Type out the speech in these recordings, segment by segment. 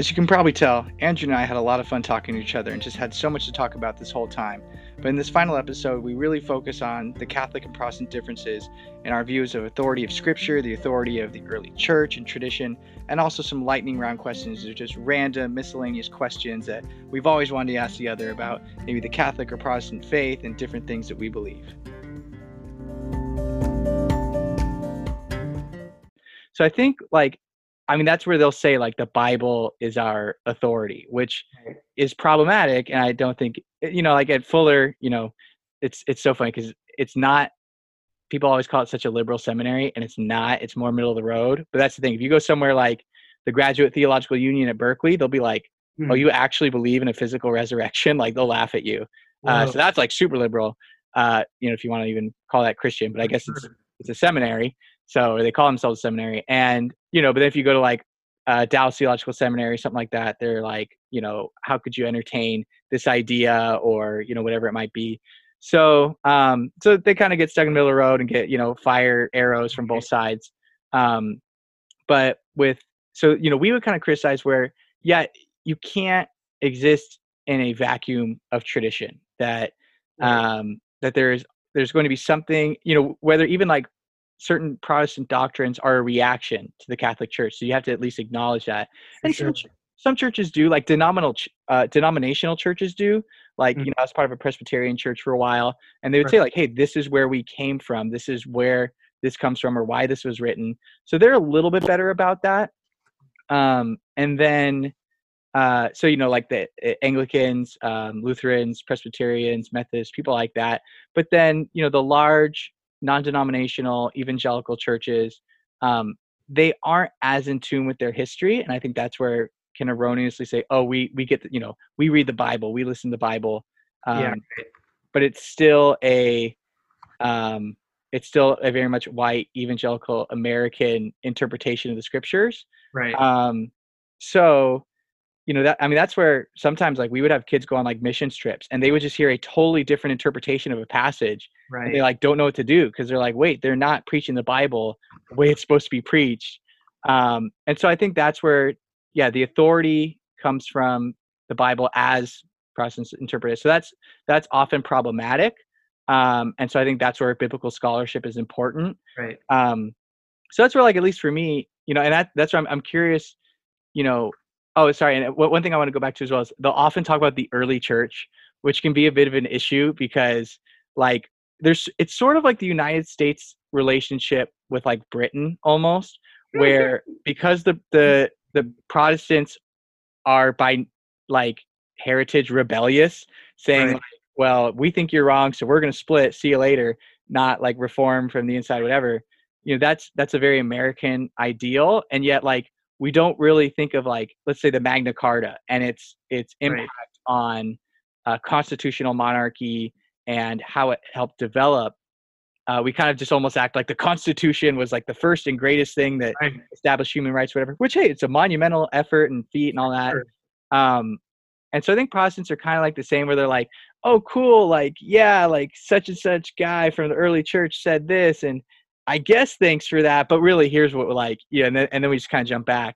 As you can probably tell, Andrew and I had a lot of fun talking to each other and just had so much to talk about this whole time. But in this final episode, we really focus on the Catholic and Protestant differences in our views of authority of Scripture, the authority of the early church and tradition, and also some lightning round questions. They're just random, miscellaneous questions that we've always wanted to ask the other about maybe the Catholic or Protestant faith and different things that we believe. So I think like I mean, that's where they'll say like the Bible is our authority, which is problematic. And I don't think, you know, like at Fuller, you know, it's it's so funny because it's not. People always call it such a liberal seminary, and it's not. It's more middle of the road. But that's the thing. If you go somewhere like the Graduate Theological Union at Berkeley, they'll be like, "Oh, you actually believe in a physical resurrection?" Like they'll laugh at you. Uh, so that's like super liberal. Uh, you know, if you want to even call that Christian, but I guess it's it's a seminary. So they call themselves a seminary. And, you know, but if you go to like uh, Dallas Theological Seminary, something like that, they're like, you know, how could you entertain this idea or, you know, whatever it might be. So, um, so they kind of get stuck in the middle of the road and get, you know, fire arrows from both sides. Um, but with, so, you know, we would kind of criticize where, yeah, you can't exist in a vacuum of tradition that, um, that there's, there's going to be something, you know, whether even like certain Protestant doctrines are a reaction to the Catholic Church. So you have to at least acknowledge that. And sure. some, some churches do, like denominational uh, denominational churches do. Like mm-hmm. you know, I was part of a Presbyterian church for a while, and they would right. say like, "Hey, this is where we came from. This is where this comes from, or why this was written." So they're a little bit better about that. Um, and then, uh, so you know, like the uh, Anglicans, um, Lutherans, Presbyterians, Methodists, people like that. But then, you know, the large non-denominational evangelical churches um, they aren't as in tune with their history and i think that's where can erroneously say oh we we get the, you know we read the bible we listen to the bible um, yeah. but it's still a um, it's still a very much white evangelical american interpretation of the scriptures right um, so you know that i mean that's where sometimes like we would have kids go on like mission trips and they would just hear a totally different interpretation of a passage right they like don't know what to do because they're like wait they're not preaching the bible the way it's supposed to be preached. Um, and so i think that's where yeah the authority comes from the bible as protestants interpret it. So that's that's often problematic um, and so i think that's where biblical scholarship is important. Right. Um, so that's where like at least for me you know and that, that's where I'm, I'm curious you know Oh, sorry. And uh, one thing I want to go back to as well is they'll often talk about the early church, which can be a bit of an issue because, like, there's it's sort of like the United States relationship with like Britain almost, mm-hmm. where because the the the Protestants are by like heritage rebellious, saying, right. like, "Well, we think you're wrong, so we're going to split. See you later." Not like reform from the inside, whatever. You know, that's that's a very American ideal, and yet like we don't really think of like let's say the Magna Carta and its its impact right. on uh, constitutional monarchy and how it helped develop. Uh, we kind of just almost act like the Constitution was like the first and greatest thing that right. established human rights, whatever. Which hey, it's a monumental effort and feat and all that. Sure. Um, and so I think Protestants are kind of like the same, where they're like, "Oh, cool, like yeah, like such and such guy from the early church said this, and I guess thanks for that, but really here's what we're like, yeah, and then, and then we just kind of jump back.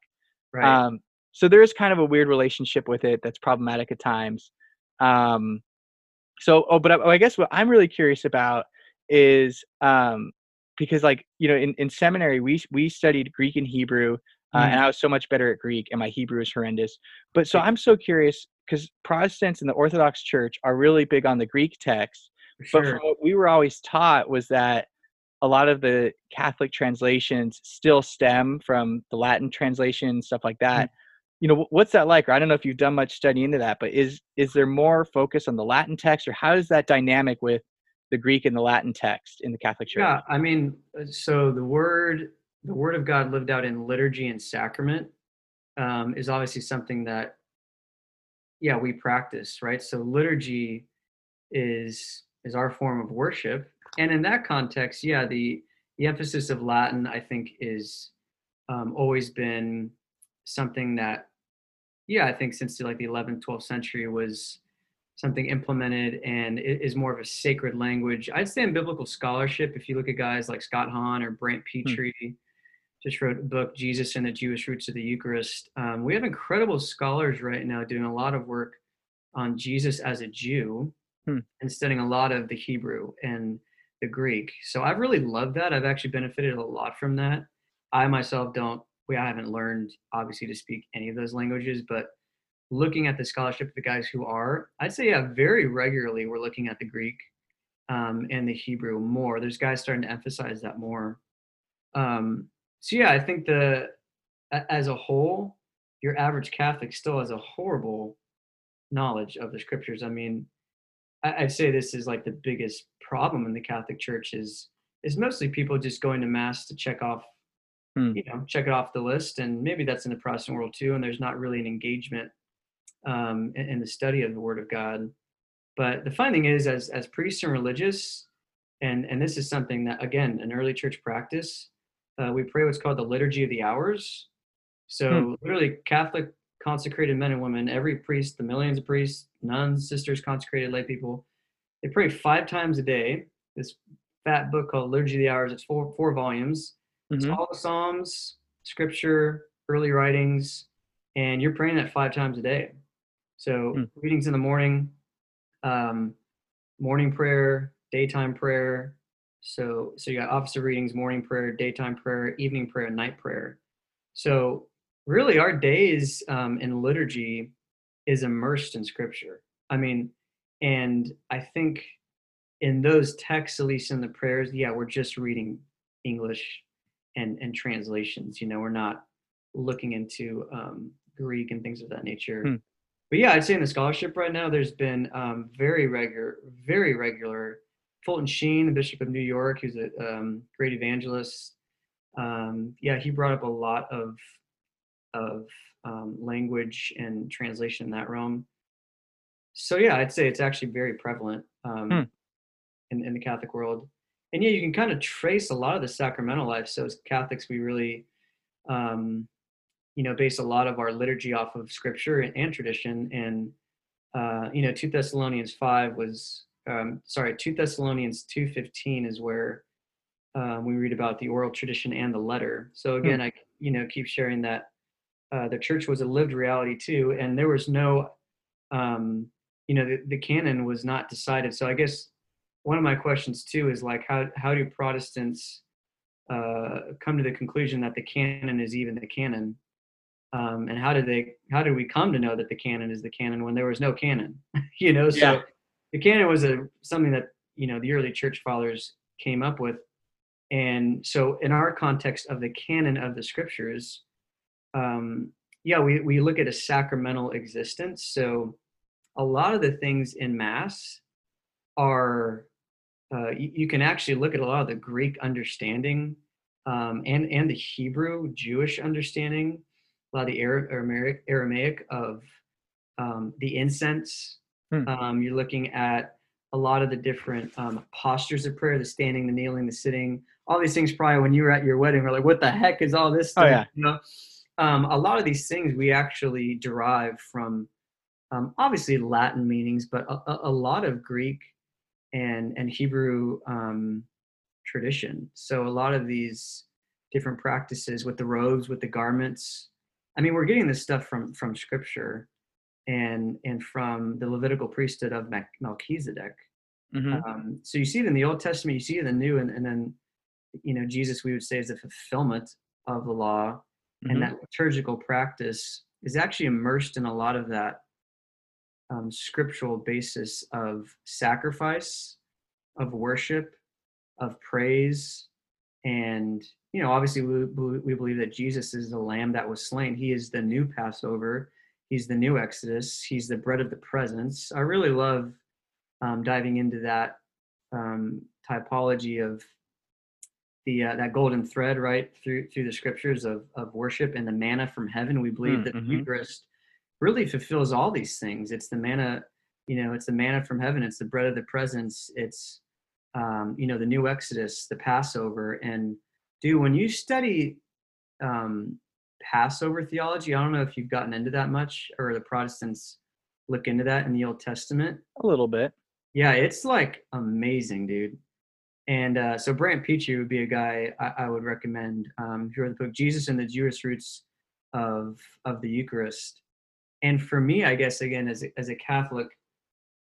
Right. Um, so there is kind of a weird relationship with it that's problematic at times. Um, so, oh, but I, I, guess what I'm really curious about is um, because, like, you know, in, in seminary we we studied Greek and Hebrew, uh, mm. and I was so much better at Greek, and my Hebrew is horrendous. But so I'm so curious because Protestants in the Orthodox Church are really big on the Greek text. Sure. But from what we were always taught was that a lot of the Catholic translations still stem from the Latin translation, stuff like that. Mm-hmm. You know, what's that like? Or I don't know if you've done much study into that, but is is there more focus on the Latin text, or how is that dynamic with the Greek and the Latin text in the Catholic Church? Yeah, I mean, uh, so the word the Word of God lived out in liturgy and sacrament um, is obviously something that, yeah, we practice, right? So liturgy is is our form of worship, and in that context, yeah, the the emphasis of Latin, I think, is um, always been something that, yeah, I think since like the 11th, 12th century was something implemented and it is more of a sacred language. I'd say in biblical scholarship, if you look at guys like Scott Hahn or Brant Pitre, hmm. just wrote a book, Jesus and the Jewish Roots of the Eucharist. Um, we have incredible scholars right now doing a lot of work on Jesus as a Jew Hmm. and studying a lot of the Hebrew and the Greek. So I've really loved that. I've actually benefited a lot from that. I myself don't, we I haven't learned obviously to speak any of those languages, but looking at the scholarship of the guys who are, I'd say yeah, very regularly we're looking at the Greek um, and the Hebrew more. There's guys starting to emphasize that more. Um, so yeah, I think the as a whole, your average Catholic still has a horrible knowledge of the scriptures. I mean, I'd say this is like the biggest problem in the Catholic Church is is mostly people just going to mass to check off, Hmm. you know, check it off the list, and maybe that's in the Protestant world too. And there's not really an engagement um, in, in the study of the Word of God. But the fun thing is, as as priests and religious, and and this is something that again, an early church practice, uh, we pray what's called the liturgy of the hours. So literally, Catholic consecrated men and women, every priest, the millions of priests, nuns, sisters, consecrated lay people, they pray five times a day. This fat book called Liturgy of the Hours. It's four four volumes. It's Mhm. all the Psalms, Scripture, early writings, and you're praying that five times a day. So Hmm. readings in the morning, um, morning prayer, daytime prayer. So so you got officer readings, morning prayer, daytime prayer, evening prayer, night prayer. So really, our days um, in liturgy is immersed in Scripture. I mean, and I think in those texts, at least in the prayers, yeah, we're just reading English and and translations. You know, we're not looking into um, Greek and things of that nature. Hmm. But yeah, I'd say in the scholarship right now, there's been um, very regular, very regular. Fulton Sheen, the Bishop of New York, who's a um, great evangelist. Um, yeah, he brought up a lot of of um, language and translation in that realm. So yeah, I'd say it's actually very prevalent um, Hmm. in, in the Catholic world. And yeah, you can kind of trace a lot of the sacramental life. So as Catholics, we really, um, you know, base a lot of our liturgy off of Scripture and, and tradition. And uh, you know, two Thessalonians five was, um, sorry, two Thessalonians two fifteen is where um, we read about the oral tradition and the letter. So again, I you know keep sharing that uh, the church was a lived reality too, and there was no, um, you know, the, the canon was not decided. So I guess one of my questions too is like, how how do Protestants uh, come to the conclusion that the canon is even the canon? Um, and how did they how did we come to know that the canon is the canon when there was no canon you know so Yeah. the canon was a something that you know the early church fathers came up with and so in our context of the canon of the scriptures um, yeah we, we look at a sacramental existence so a lot of the things in mass are uh, you, you can actually look at a lot of the greek understanding um, and and the hebrew jewish understanding a lot of the Ara- aramaic aramaic of um, the incense Hmm. um, you're looking at a lot of the different um, postures of prayer the standing the kneeling the sitting all these things probably when you were at your wedding were like what the heck is all this Oh, yeah. you know um, a lot of these things we actually derive from um, obviously latin meanings but a, a- lot of greek and and hebrew um, tradition so a lot of these different practices with the robes with the garments i mean we're getting this stuff from from scripture and and from the levitical priesthood of Mel- melchizedek Mhm. um, so you see it in the Old Testament, you see it in the New, and, and then, you know, Jesus, we would say, is the fulfillment of the law, Mhm. and that liturgical practice is actually immersed in a lot of that um, scriptural basis of sacrifice, of worship, of praise, and you know, obviously, we, we believe that Jesus is the Lamb that was slain. He is the new Passover. He's the new Exodus. He's the bread of the presence. I really love um, diving into that um, typology of the uh, that golden thread right through through the scriptures of of worship and the manna from heaven. We believe Mm, that the Eucharist really fulfills all these things. It's the manna, you know, it's the manna from heaven. It's the bread of the presence. It's um, you know the new Exodus, the Passover, and do when you study um, Passover theology. I don't know if you've gotten into that much, or the Protestants look into that in the Old Testament. A little bit. Yeah, it's like amazing, dude. And uh, so Brant Pitre would be a guy I, I would recommend. Um, he wrote the book Jesus and the Jewish Roots of of the Eucharist. And for me, I guess again as a, as a Catholic,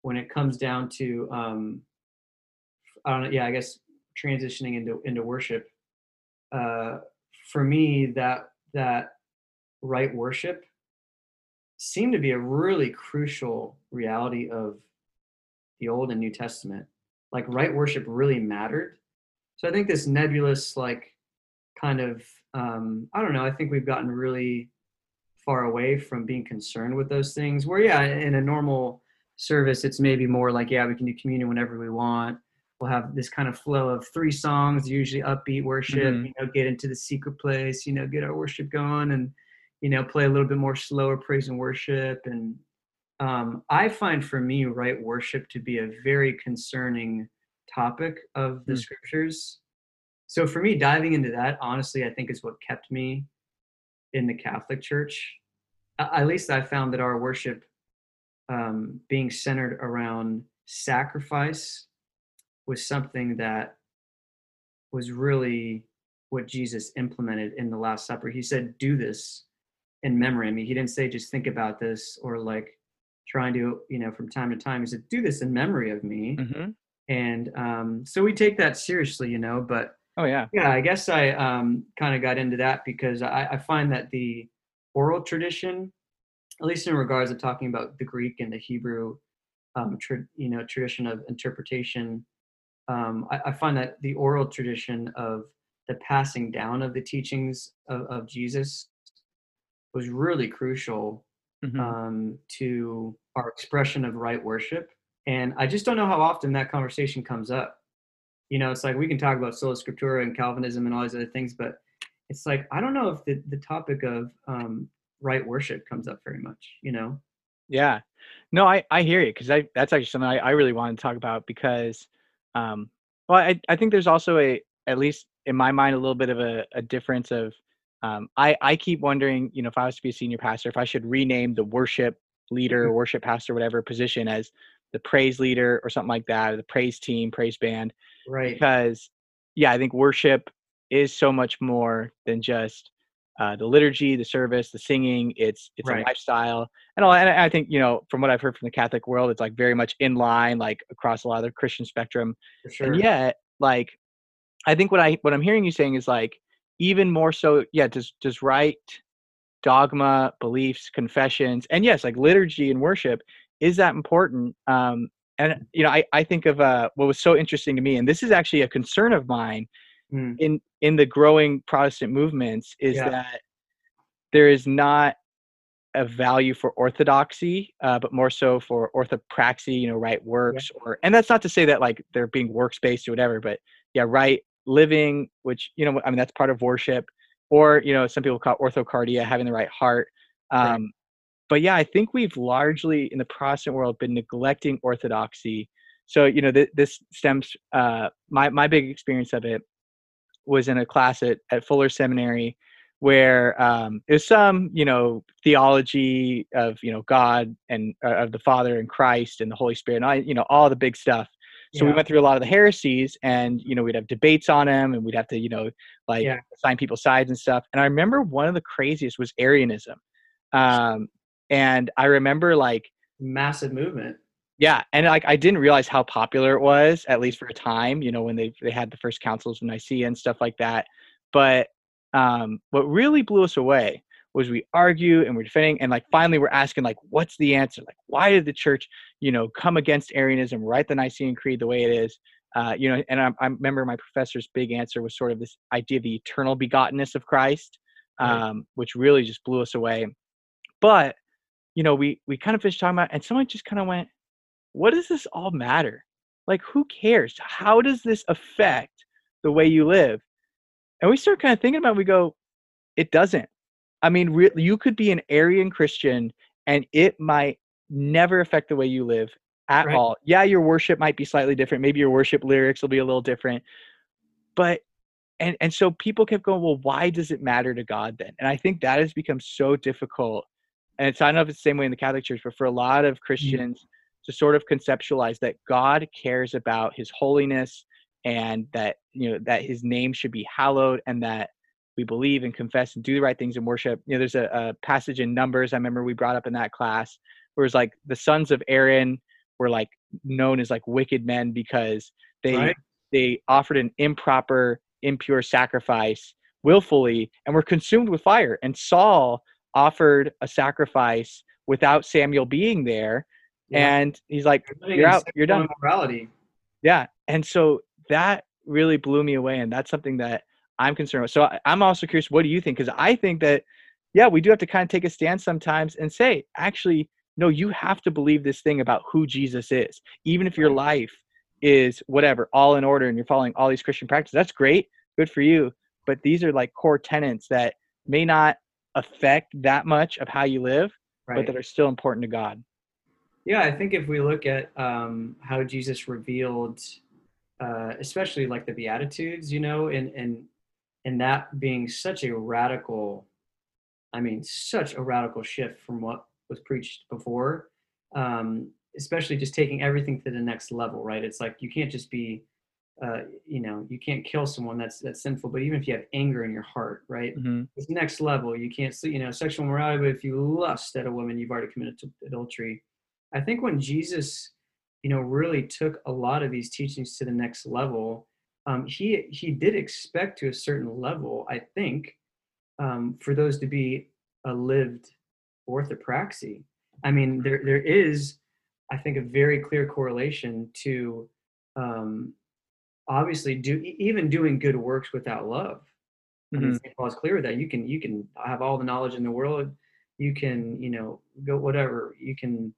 when it comes down to um, I don't know, yeah, I guess transitioning into into worship, uh, for me that that right worship seemed to be a really crucial reality of the Old and New Testament. Like right worship really mattered. So I think this nebulous, like, kind of, um, I don't know, I think we've gotten really far away from being concerned with those things. Where, yeah, in a normal service, it's maybe more like, yeah, we can do communion whenever we want. We'll have this kind of flow of three songs, usually upbeat worship, mm-hmm. you know, get into the secret place, you know, get our worship going and, you know, play a little bit more slower praise and worship. And um, I find for me, right worship to be a very concerning topic of the mm. scriptures. So for me, diving into that, honestly, I think is what kept me in the Catholic Church. At least I found that our worship um, being centered around sacrifice was something that was really what Jesus implemented in the Last Supper. He said, Do this in memory. I mean, he didn't say just think about this or like trying to, you know, from time to time. He said, do this in memory of me. Mm-hmm. And um, so we take that seriously, you know, but oh yeah. Yeah, I guess I um, kind of got into that because I, I find that the oral tradition, at least in regards of talking about the Greek and the Hebrew, um, tra- you know, tradition of interpretation, um, I, I, find that the oral tradition of the passing down of the teachings of, of Jesus was really crucial mm-hmm. um, to our expression of right worship. And I just don't know how often that conversation comes up. You know, it's like we can talk about sola scriptura and Calvinism and all these other things, but it's like I don't know if the, the topic of um, right worship comes up very much. You know? Yeah. No, I I hear you because I that's actually something I, I really want to talk about because, um, well, I I think there's also a at least in my mind a little bit of a, a difference of um, I, I keep wondering, you know, if I was to be a senior pastor, if I should rename the worship leader, mm-hmm. worship pastor, whatever position as the praise leader or something like that, or the praise team, praise band. Right. Because, yeah, I think worship is so much more than just uh, the liturgy, the service, the singing. It's it's right. a lifestyle, and all. And I think you know, from what I've heard from the Catholic world, it's like very much in line, like across a lot of the Christian spectrum. Sure. And yet, like, I think what I what I'm hearing you saying is like even more so yeah does does right dogma beliefs confessions and yes like liturgy and worship is that important um and you know i i think of uh what was so interesting to me and this is actually a concern of mine mm. in in the growing protestant movements is yeah. that there is not a value for orthodoxy uh, but more so for orthopraxy you know right works yeah. or and that's not to say that like they're being works based or whatever but yeah right living, which, you know, I mean, that's part of worship, or, you know, some people call orthocardia, having the right heart. Um, right. But yeah, I think we've largely in the Protestant world been neglecting orthodoxy. So, you know, th- this stems, uh, my, my big experience of it was in a class at, at Fuller Seminary where um, there's some, you know, theology of, you know, God and uh, of the Father and Christ and the Holy Spirit, and I, you know, all the big stuff. So yeah. we went through a lot of the heresies, and you know we'd have debates on them, and we'd have to you know like yeah. assign people sides and stuff. And I remember one of the craziest was Arianism, um, and I remember like massive movement. Yeah, and like I didn't realize how popular it was, at least for a time. You know when they they had the first councils of Nicaea and stuff like that. But um, what really blew us away was we argue and we're defending and like finally we're asking like what's the answer like why did the church you know come against arianism write the nicene creed the way it is uh, you know and I, I, remember my professor's big answer was sort of this idea of the eternal begottenness of christ um, right. which really just blew us away but you know we we kind of finished talking about and someone just kind of went what does this all matter like who cares how does this affect the way you live and we start kind of thinking about it, we go it doesn't I mean, re- you could be an Arian Christian and it might never affect the way you live at right. all. Yeah, your worship might be slightly different. Maybe your worship lyrics will be a little different. But and and so people kept going, well, why does it matter to God then? And I think that has become so difficult. And it's I don't know if it's the same way in the Catholic Church, but for a lot of mm-hmm. Christians mm-hmm. to sort of conceptualize that God cares about his holiness and that you know that his name should be hallowed and that we believe and confess and do the right things in worship you know there's a, a passage in numbers i remember we brought up in that class where it's like the sons of aaron were like known as like wicked men because they Right. they offered an improper impure sacrifice willfully and were consumed with fire and saul offered a sacrifice without samuel being there. Yeah. and he's like you're out. you're done. Immorality. yeah. And so that really blew me away and that's something that i'm concerned with. So i'm also curious what do you think? Because i think that yeah we do have to kind of take a stand sometimes and say actually no you have to believe this thing about who jesus is. Even if your life is whatever all in order and you're following all these christian practices that's great. Good for you. But these are like core tenets that may not affect that much of how you live but that are still important to god Yeah, I think if we look at um, how Jesus revealed, uh, especially like the Beatitudes, you know, and and and that being such a radical, I mean, such a radical shift from what was preached before, um, especially just taking everything to the next level, right? It's like you can't just be, uh, you know, you can't kill someone that's that's sinful, but even if you have anger in your heart, right? hmm It's next level. You can't see, you know, sexual morality, but if you lust at a woman, you've already committed adultery. I think when Jesus, you know, really took a lot of these teachings to the next level, um, he he did expect to a certain level, I think, um, for those to be a lived orthopraxy. I mean, there there is, I think, a very clear correlation to um, obviously do even doing good works without love. I mean, Mhm. St. Paul is clear that you can you can have all the knowledge in the world, you can you know go whatever you can,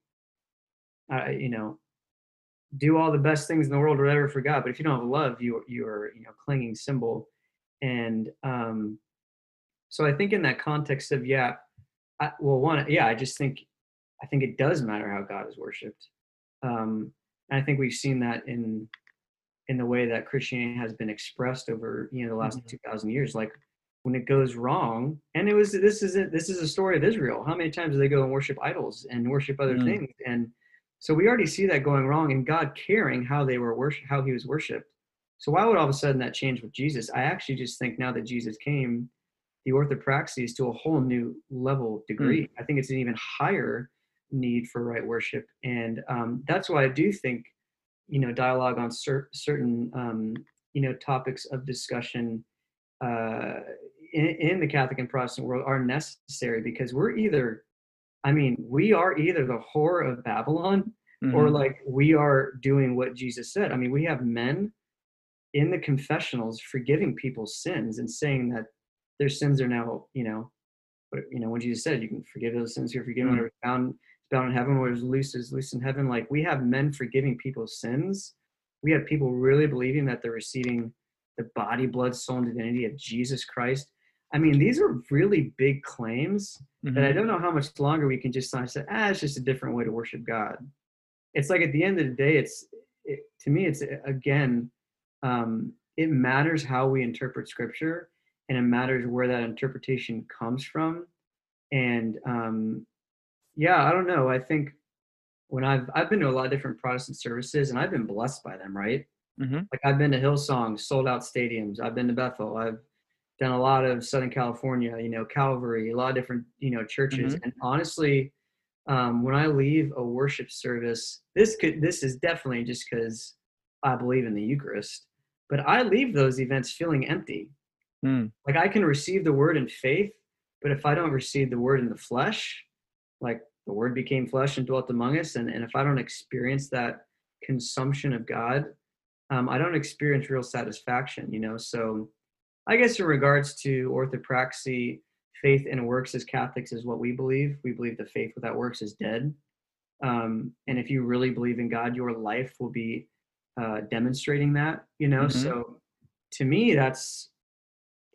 uh, you know, do all the best things in the world, whatever for God. But if you don't have love, you you are you know clinging cymbal, and um, so I think in that context of yeah, I, well one yeah I just think I think it does matter how God is worshipped, um, and I think we've seen that in in the way that Christianity has been expressed over you know the last Mhm. two thousand years. Like when it goes wrong, and it was this is it. This is a story of Israel. How many times do they go and worship idols and worship other Mm. things? And so we already see that going wrong, and God caring how they were worship, how He was worshipped. So why would all of a sudden that change with Jesus? I actually just think now that Jesus came, the orthopraxy is to a whole new level degree. I think it's an even higher need for right worship, and um, that's why I do think you know dialogue on cer- certain um, you know topics of discussion uh, in, in the Catholic and Protestant world are necessary because we're either, I mean, we are either the whore of Babylon or Mhm. like we are doing what Jesus said. I mean, we have men in the confessionals forgiving people's sins and saying that their sins are now, you know, what you know, when Jesus said, you can forgive those sins, you're forgiven, Mm. whatever is bound is bound in heaven, what is loose is loose in heaven. Like we have men forgiving people's sins. We have people really believing that they're receiving the body, blood, soul, and divinity of Jesus Christ. I mean, these are really big claims that I Mhm. don't know how much longer we can just say, ah, it's just a different way to worship God. It's like at the end of the day, it's it, to me, it's again, um, it matters how we interpret Scripture, and it matters where that interpretation comes from. And um, yeah, I don't know. I think when I've I've been to a lot of different Protestant services, and I've been blessed by them, right? Mhm. Like I've been to Hillsong, sold out stadiums. I've been to Bethel. I've done a lot of Southern California, you know, Calvary, a lot of different, you know, churches. Mhm. And honestly, um, when I leave a worship service, this could this is definitely just because I believe in the Eucharist, but I leave those events feeling empty. Mm. Like I can receive the word in faith, but if I don't receive the word in the flesh, like the word became flesh and dwelt among us, and, and if I don't experience that consumption of God, um, I don't experience real satisfaction, you know. So I guess in regards to orthopraxy, faith and works as Catholics is what we believe. We believe that faith without works is dead. Um, and if you really believe in God, your life will be uh, demonstrating that, you know. Mhm. So to me, that's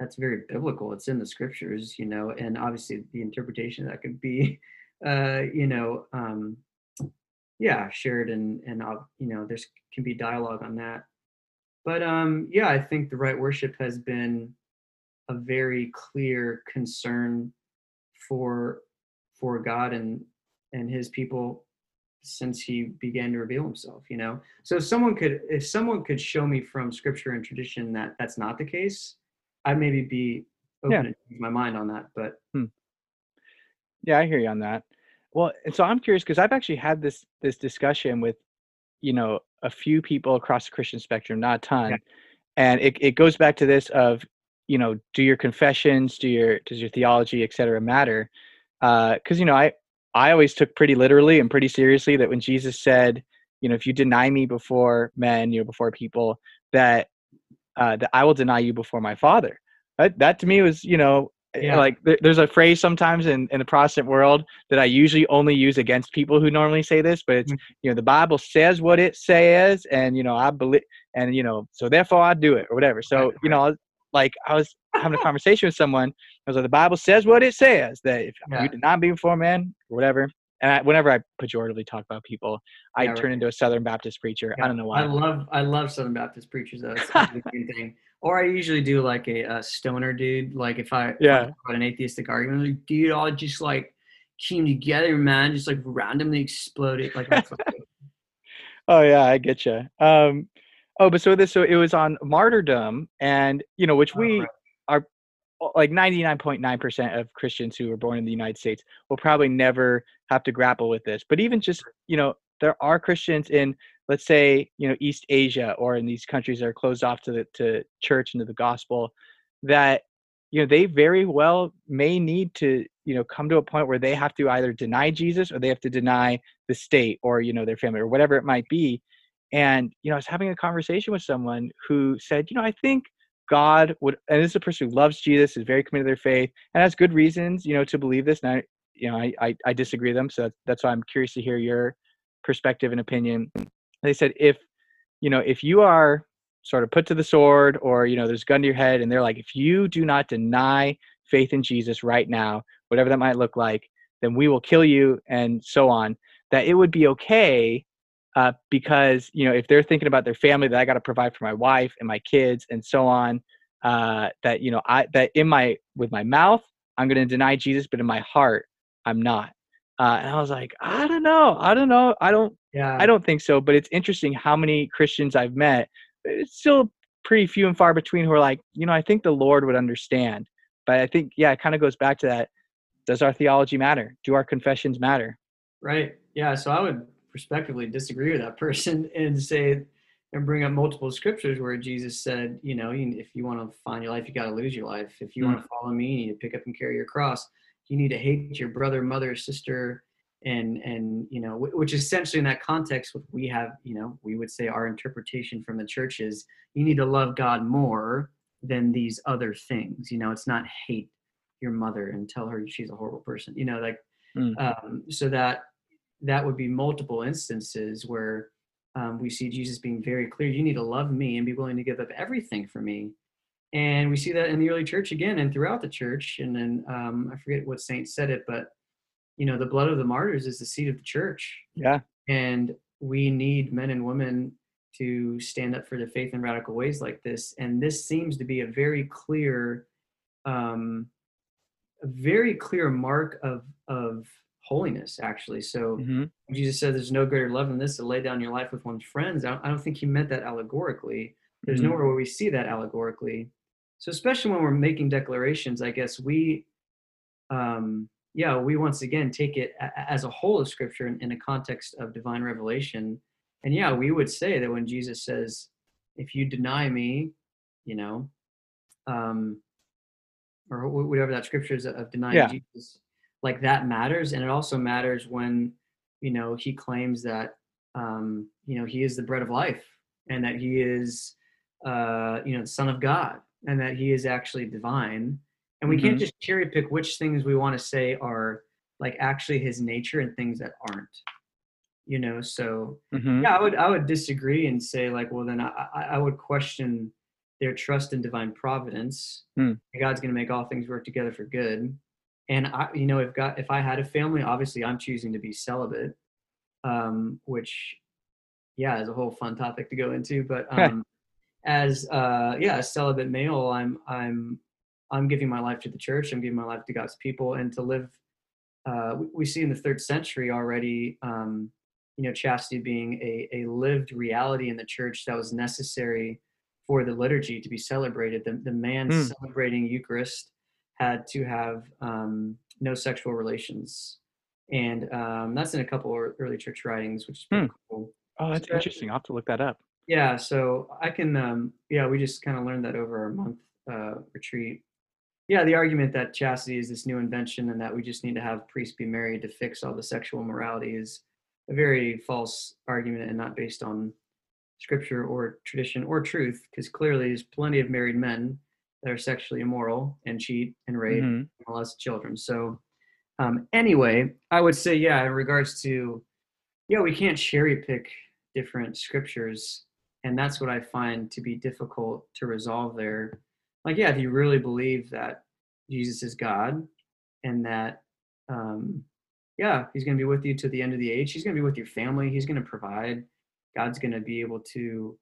that's very biblical. It's in the scriptures, you know, and obviously the interpretation of that could be, uh, you know, um, yeah, shared and and uh, you know, there's can be dialogue on that. But um, yeah, I think the right worship has been a very clear concern for for God and and His people since he began to reveal himself you know so if someone could if someone could show me from scripture and tradition that that's not the case i'd maybe be open Yeah. to change my mind on that but Yeah, I hear you on that. Well, and so I'm curious because I've actually had this this discussion with, you know, a few people across the Christian spectrum, not a ton, and it it goes back to this of, you know, do your confessions, do your does your theology, et cetera, matter? Because you know, I I always took pretty literally and pretty seriously that when Jesus said, you know, if you deny me before men, you know, before people, that uh, that I will deny you before my Father. That that to me was, you know, Yeah. like there, there's a phrase sometimes in, in the Protestant world that I usually only use against people who normally say this, but it's Mm. you know the Bible says what it says, and you know I believe, and you know so therefore I do it or whatever. So you know, like I was having a conversation with someone, I was like, the Bible says what it says that if Yeah. you did not be before man or whatever. And I, whenever I pejoratively talk about people, I Yeah, turn right. into a Southern Baptist preacher. I don't know why. I love I love Southern Baptist preachers though. It's the thing. Or I usually do like a, a stoner dude. Like if I Yeah. about an atheistic argument, I'm like dude, all just like came together, man, just like randomly exploded. Like Oh yeah, I get you. Um, oh, but so this, so it was on martyrdom, and you know, which Oh, we right. are like ninety nine point nine percent of Christians who were born in the United States will probably never have to grapple with this. But even just you know, there are Christians in, let's say, you know, East Asia or in these countries that are closed off to the to church and to the gospel, that you know they very well may need to you know come to a point where they have to either deny Jesus or they have to deny the state or you know their family or whatever it might be. And you know i was having a conversation with someone who said you know i think god would and this is a person who loves jesus is very committed to their faith and has good reasons you know to believe this and i you know i i, I disagree with them so that's why i'm curious to hear your perspective and opinion they said if you know if you are sort of put to the sword or you know there's a gun to your head and they're like if you do not deny faith in jesus right now whatever that might look like then we will kill you and so on that it would be okay uh, because you know if they're thinking about their family that i got to provide for my wife and my kids and so on uh, that you know i that in my with my mouth i'm going to deny jesus but in my heart i'm not. Uh, and i was like i don't know i don't know i don't yeah. I don't think so, but it's interesting how many Christians I've met. It's still pretty few and far between who are like, you know, I think the Lord would understand. But I think, yeah, it kind of goes back to that. Does our theology matter? Do our confessions matter? Right. Yeah. So I would respectively disagree with that person and say and bring up multiple scriptures where Jesus said, you know, if you want to find your life, you got to lose your life. If you hmm. want to follow me, you need to pick up and carry your cross. You need to hate your brother, mother, sister, and and you know, which essentially in that context, what we have, you know, we would say our interpretation from the church is you need to love God more than these other things. You know, it's not hate your mother and tell her she's a horrible person. You know, like Mm. um, so that that would be multiple instances where um, we see Jesus being very clear. You need to love me and be willing to give up everything for me. And we see that in the early church again and throughout the church. And then um, I forget what saint said it, but you know, the blood of the martyrs is the seed of the church. Yeah. And we need men and women to stand up for their faith in radical ways like this. And this seems to be a very clear, um, a very clear mark of of holiness, actually. So hmm Jesus said, "There's no greater love than this to lay down your life with one's friends." I don't, I don't think he meant that allegorically. There's Mhm. nowhere where we see that allegorically. So especially when we're making declarations, I guess we, um, yeah, we once again take it a- as a whole of Scripture in, in a context of divine revelation. And yeah, we would say that when Jesus says, "If you deny me," you know, um, or whatever that scripture is of denying Yeah. Jesus, like that matters. And it also matters when, you know, he claims that, um, you know, he is the bread of life and that he is, uh, you know, the son of God and that he is actually divine. And we can't Mhm. just cherry pick which things we want to say are like actually his nature and things that aren't, you know? So, hmm yeah, I would I would disagree and say like, well, then I I, would question their trust in divine providence. Hmm. God's going to make all things work together for good. And I, you know, if God, if I had a family, obviously I'm choosing to be celibate, um, which, yeah, is a whole fun topic to go into. But um, as uh, yeah, a celibate male, I'm I'm I'm giving my life to the church. I'm giving my life to God's people, and to live. Uh, we, see in the third century already. Um, you know, chastity being a, a lived reality in the church that was necessary for the liturgy to be celebrated. The, the man Mm. celebrating Eucharist had to have um, no sexual relations. And um, that's in a couple of early church writings, which is pretty cool. Oh, that's So- interesting. I'll have to look that up. Yeah, so I can, um, yeah, we just kind of learned that over our month uh, retreat. Yeah, the argument that chastity is this new invention and that we just need to have priests be married to fix all the sexual morality is a very false argument and not based on scripture or tradition or truth, because clearly there's plenty of married men that are sexually immoral and cheat and rape Mhm. and molest children. So, um, anyway, I would say, yeah, in regards to, yeah, we can't cherry pick different scriptures and that's what i find to be difficult to resolve there like yeah if you really believe that jesus is god and that um yeah he's going to be with you to the end of the age? He's going to be with your family. He's going to provide. God's going to be able to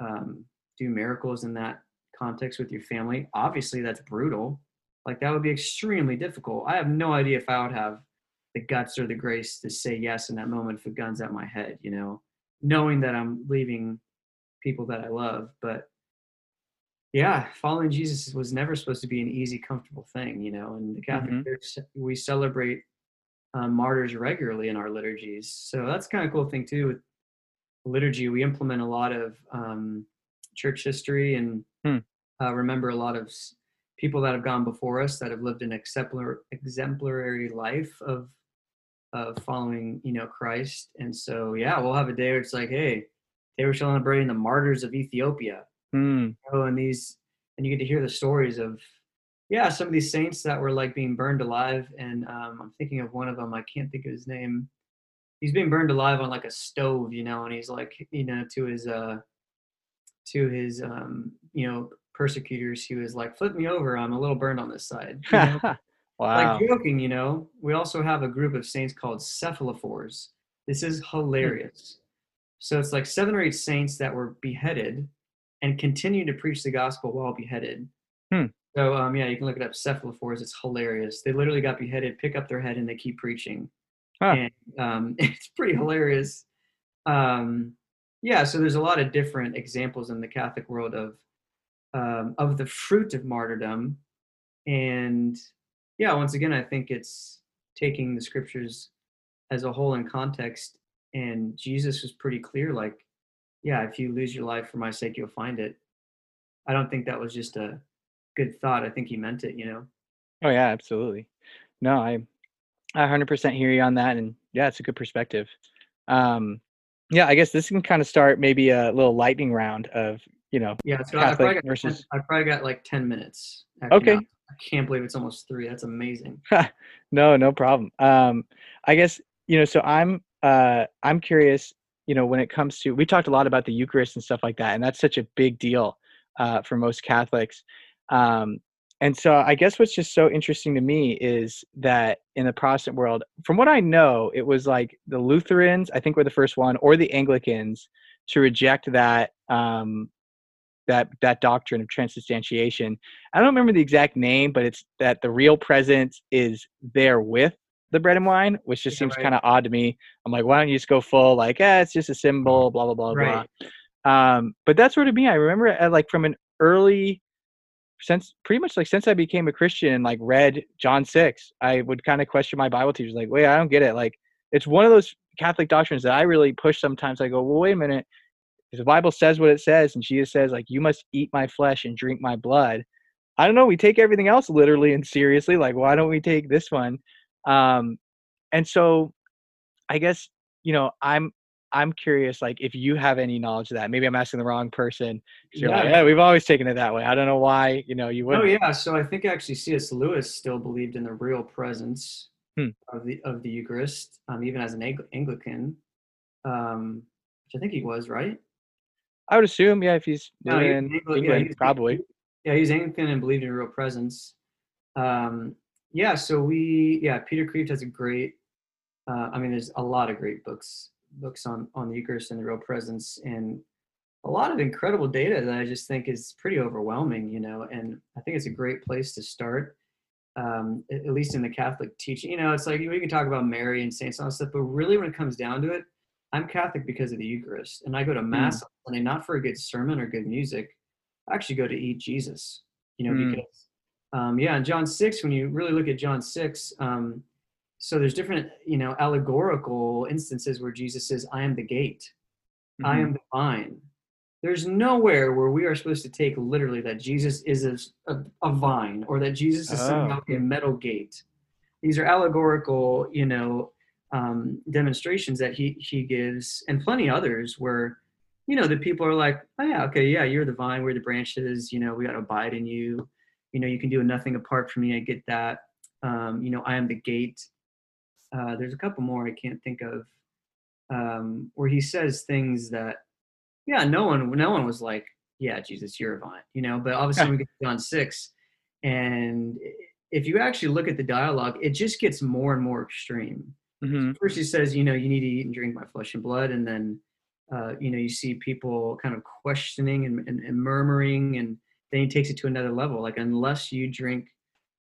um, do miracles in that context with your family. Obviously that's brutal. Like that would be extremely difficult. I have no idea if i would have the guts or the grace to say yes in that moment if a gun's at my head you know knowing that i'm leaving people that I love. But yeah, following Jesus was never supposed to be an easy, comfortable thing, you know. And the Catholic Mhm. Church, we celebrate um, martyrs regularly in our liturgies. So that's kind of cool thing too. With liturgy, we implement a lot of um, church history and Hmm. uh, remember a lot of s- people that have gone before us that have lived an exemplar, exemplary life of of following, you know, Christ. And so, yeah, we'll have a day where it's like, hey, today we're celebrating the martyrs of Ethiopia. Hmm. Oh, and these, and you get to hear the stories of, yeah, some of these saints that were like being burned alive. And um, I'm thinking of one of them. I can't think of his name. He's being burned alive on like a stove, you know, and he's like, you know, to his, uh, to his, um, you know, persecutors, he was like, flip me over. I'm a little burned on this side. you know? wow. like joking, you know, we also have a group of saints called cephalophores. This is hilarious. So it's like seven or eight saints that were beheaded and continue to preach the gospel while beheaded. Hmm. So um, yeah, you can look it up. Cephalophores. It's hilarious. They literally got beheaded, pick up their head, and they keep preaching. Huh. And um, it's pretty hilarious. Um, yeah, so there's a lot of different examples in the Catholic world of um, of the fruit of martyrdom, and yeah, once again, I think it's taking the scriptures as a whole in context. And Jesus was pretty clear, like, yeah, if you lose your life for my sake, you'll find it. I don't think that was just a good thought. I think he meant it, you know. Oh yeah, absolutely. No, I I 100% hear you on that, and yeah, it's a good perspective. Um, yeah, I guess this can kind of start maybe a little lightning round of you know. Yeah, so I probably, got versus- 10, I probably got like 10 minutes. Okay. I can't believe it's almost three. That's amazing. no, no problem. Um, I guess you know. So I'm uh, I'm curious. You know, when it comes to we talked a lot about the Eucharist and stuff like that, and that's such a big deal uh, for most Catholics. Um, and so I guess what's just so interesting to me is that in the Protestant world, from what I know, it was like the Lutherans, I think were the first one, or the Anglicans to reject that um, that that doctrine of transubstantiation. I don't remember the exact name, but it's that the real presence is there with the bread and wine, which just Yeah, seems right. kind of odd to me. I'm like, why don't you just go full like, eh, it's just a symbol, blah blah blah Right. blah. Um, but that's sort of me. I remember at, like from an early since pretty much like since I became a Christian and like read John six, I would kind of question my Bible teachers, like, wait, I don't get it. Like, it's one of those Catholic doctrines that I really push sometimes. I go, well, wait a minute. If the Bible says what it says, and Jesus says, like, you must eat my flesh and drink my blood. I don't know. We take everything else literally and seriously. Like, why don't we take this one? Um, and so, I guess you know, I'm I'm curious, like, if you have any knowledge of that. Maybe I'm asking the wrong person. You're like, Yeah. yeah, we've always taken it that way. I don't know why. You know, you Oh wouldn't. yeah, so I think actually C.S. Lewis still believed in the real presence Hmm. of the of the Eucharist, um, even as an Ang- Anglican, um, which I think he was right. I would assume, yeah, if he's No, in Angli- yeah, he's- probably. Yeah, he's Anglican and believed in real presence. Um, yeah, so we yeah Peter Kreeft has a great. Uh, I mean, there's a lot of great books books on on the Eucharist and the real presence, and a lot of incredible data that I just think is pretty overwhelming. You know, and I think it's a great place to start. Um, at, least in the Catholic teaching, you know, it's like we can talk about Mary and saints and all that stuff, but really when it comes down to it, I'm Catholic because of the Eucharist, and I go to Mass on Sunday not for a good sermon or good music. I actually go to eat Jesus, you know, Mm. because, um, yeah, in John 6, when you really look at John 6, um, so there's different, you know, allegorical instances where Jesus says, I am the gate, I Mhm. am the vine. There's nowhere where we are supposed to take literally that Jesus is a, a, a vine or that Jesus is somehow Oh. a metal gate. These are allegorical, you know, um, demonstrations that he he gives, and plenty others where, you know, the people are like, oh yeah, okay, yeah, you're the vine, we're the branches. You know, we got to abide in you. You know, you can do nothing apart from me. I get that. Um, you know, I am the gate. Uh, there's a couple more I can't think of um, where he says things that, yeah, no one, no one was like, yeah, Jesus, you're a vine, you know. But obviously, we get to John six, and if you actually look at the dialogue, it just gets more and more extreme. Mhm. First, he says, you know, you need to eat and drink my flesh and blood, and then, uh, you know, you see people kind of questioning and, and, and murmuring, and then he takes it to another level. Like, unless you drink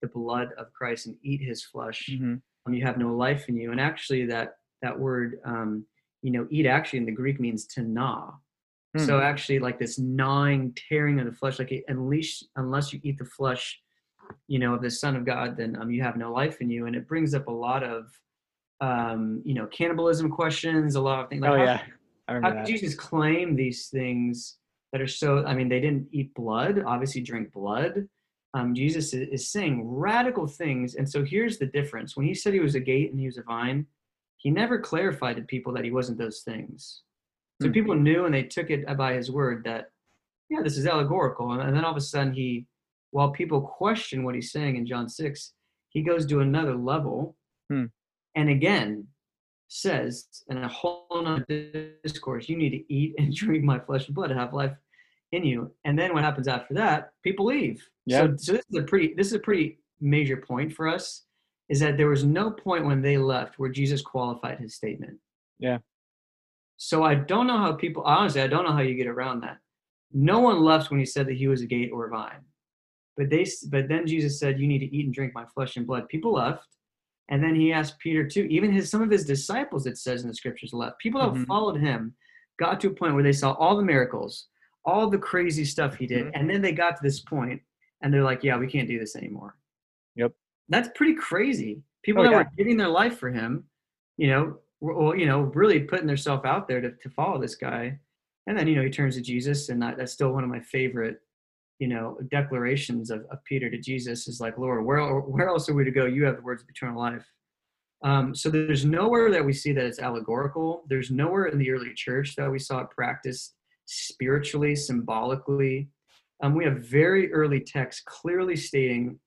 the blood of Christ and eat His flesh, Mhm. um, you have no life in you. And actually, that that word, um, you know, eat actually in the Greek means to gnaw. So actually, like this gnawing, tearing of the flesh, like it, unleash, unless you eat the flesh, you know, of the Son of God, then um, you have no life in you. And it brings up a lot of, um, you know, cannibalism questions, a lot of things. Like Oh how, yeah, I how remember could. Jesus claim these things that are so? I mean, they didn't eat blood, obviously drink blood. Um, Jesus is, is saying radical things, and so here's the difference. When he said he was a gate and he was a vine, he never clarified to people that he wasn't those things. So Hmm. people knew, and they took it by his word that, yeah, this is allegorical. And, then all of a sudden, he, while people question what he's saying in John six, he goes to another level, Hmm. and again says in a whole other discourse, you need to eat and drink my flesh and blood to have life in you. And then what happens after that? People leave. Yeah. So, so this is a pretty this is a pretty major point for us, is that there was no point when they left where Jesus qualified his statement. Yeah. So I don't know how people honestly I don't know how you get around that. No one left when he said that he was a gate or a vine. But they but then Jesus said, You need to eat and drink my flesh and blood. People left. And then he asked Peter too. Even his some of his disciples, it says in the scriptures, left. People that Mhm. followed him got to a point where they saw all the miracles, all the crazy stuff he did, Mhm. and then they got to this point, and they're like, "Yeah, we can't do this anymore." Yep. That's pretty crazy. People Oh, that yeah. were giving their life for him, you know, well, you know, really putting themselves out there to, to follow this guy, and then you know he turns to Jesus, and that, that's still one of my favorite, you know, declarations of, of Peter to Jesus is like, "Lord, where where else are we to go? You have the words of eternal life." Um, so there's nowhere that we see that it's allegorical. There's nowhere in the early church that we saw it practiced spiritually, symbolically. Um, we have very early texts clearly stating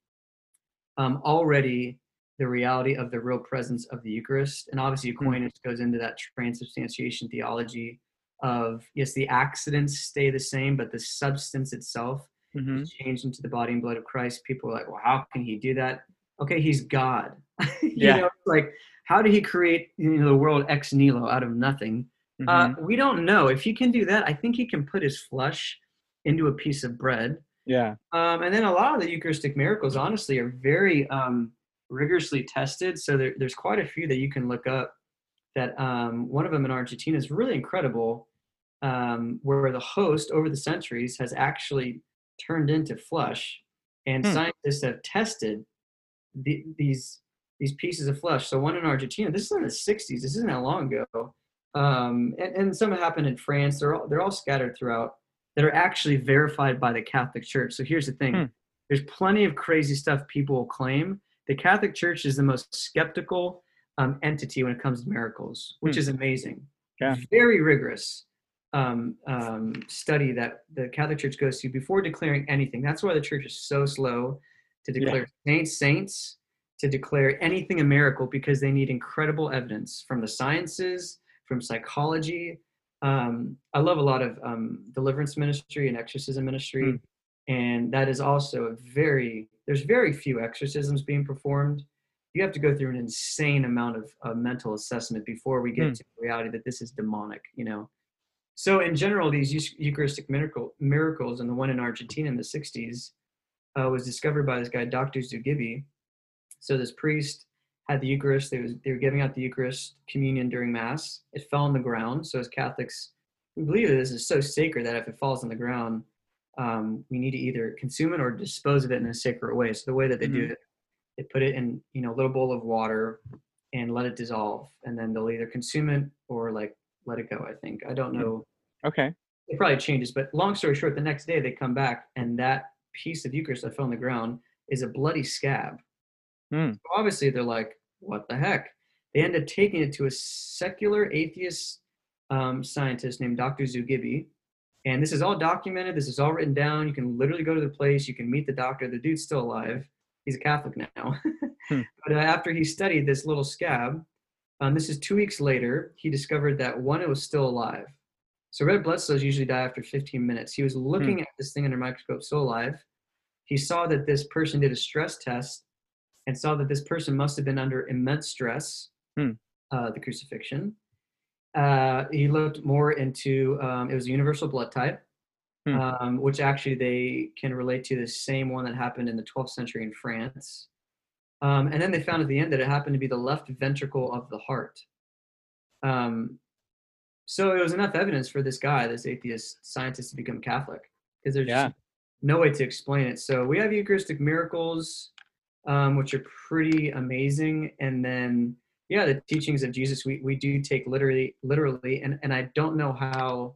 um, already the reality of the real presence of the Eucharist. And obviously, Hmm. Aquinas goes into that transubstantiation theology of yes, the accidents stay the same, but the substance itself Mhm. is changed into the body and blood of Christ. People are like, well, how can he do that? Okay, he's God. you Yeah. know, like how did he create you know the world ex nihilo out of nothing? Mhm. Uh, we don't know. If he can do that, I think he can put his flesh into a piece of bread. yeah. Um, and then a lot of the Eucharistic miracles, honestly, are very um, rigorously tested. So there, there's quite a few that you can look up. That um, one of them in Argentina is really incredible, um, where the host over the centuries has actually turned into flesh, and Hmm. scientists have tested the, these these pieces of flesh. So one in Argentina, this is in the 60s. This isn't that long ago, um, and, and some have happened in France. They're all they're all scattered throughout that are actually verified by the Catholic Church. So here's the thing Hmm. there's plenty of crazy stuff people will claim. The Catholic Church is the most skeptical um, entity when it comes to miracles, which Hmm. is amazing. Yeah. Very rigorous um, um, study that the Catholic Church goes to before declaring anything. That's why the church is so slow to Yeah. declare saints, saints, to declare anything a miracle because they need incredible evidence from the sciences, from psychology, um, I love a lot of um, deliverance ministry and exorcism ministry, Hmm. and that is also a very there's very few exorcisms being performed. You have to go through an insane amount of uh, mental assessment before we get Hmm. to the reality that this is demonic. You know, so in general, these Eucharistic miracle miracles, and the one in Argentina in the '60s uh, was discovered by this guy, Dr. Zugibe. So this priest had the Eucharist. They was they were giving out the Eucharist communion during Mass. It fell on the ground. So as Catholics, we believe that this is so sacred that if it falls on the ground, um, we need to either consume it or dispose of it in a sacred way. So the way that they do Mhm. it, they put it in you know a little bowl of water and let it dissolve, and then they'll either consume it or like let it go. I think I don't know. Okay. It probably changes, but long story short, the next day they come back and that piece of Eucharist that fell on the ground is a bloody scab. Hmm. So obviously they're like, what the heck? They end up taking it to a secular atheist um, scientist named Dr. Zugibe. And this is all documented. This is all written down. You can literally go to the place. You can meet the doctor. The dude's still alive. He's a Catholic now. Hmm. But uh, after he studied this little scab, um, this is two weeks later, he discovered that one, it was still alive. So red blood cells usually die after 15 minutes. He was looking at this thing under a microscope, still alive. He saw that this person did a stress test and saw that this person must have been under immense stress, Hmm. uh, the crucifixion. Uh, he looked more into um, it was a universal blood type, Hmm. um, which actually they can relate to the same one that happened in the 12th century in France. Um, and then they found at the end that it happened to be the left ventricle of the heart. Um, so it was enough evidence for this guy, this atheist scientist, to become Catholic because there's Yeah. no way to explain it. So we have Eucharistic miracles, um, which are pretty amazing, and then yeah, the teachings of Jesus we, we do take literally literally, and and I don't know how.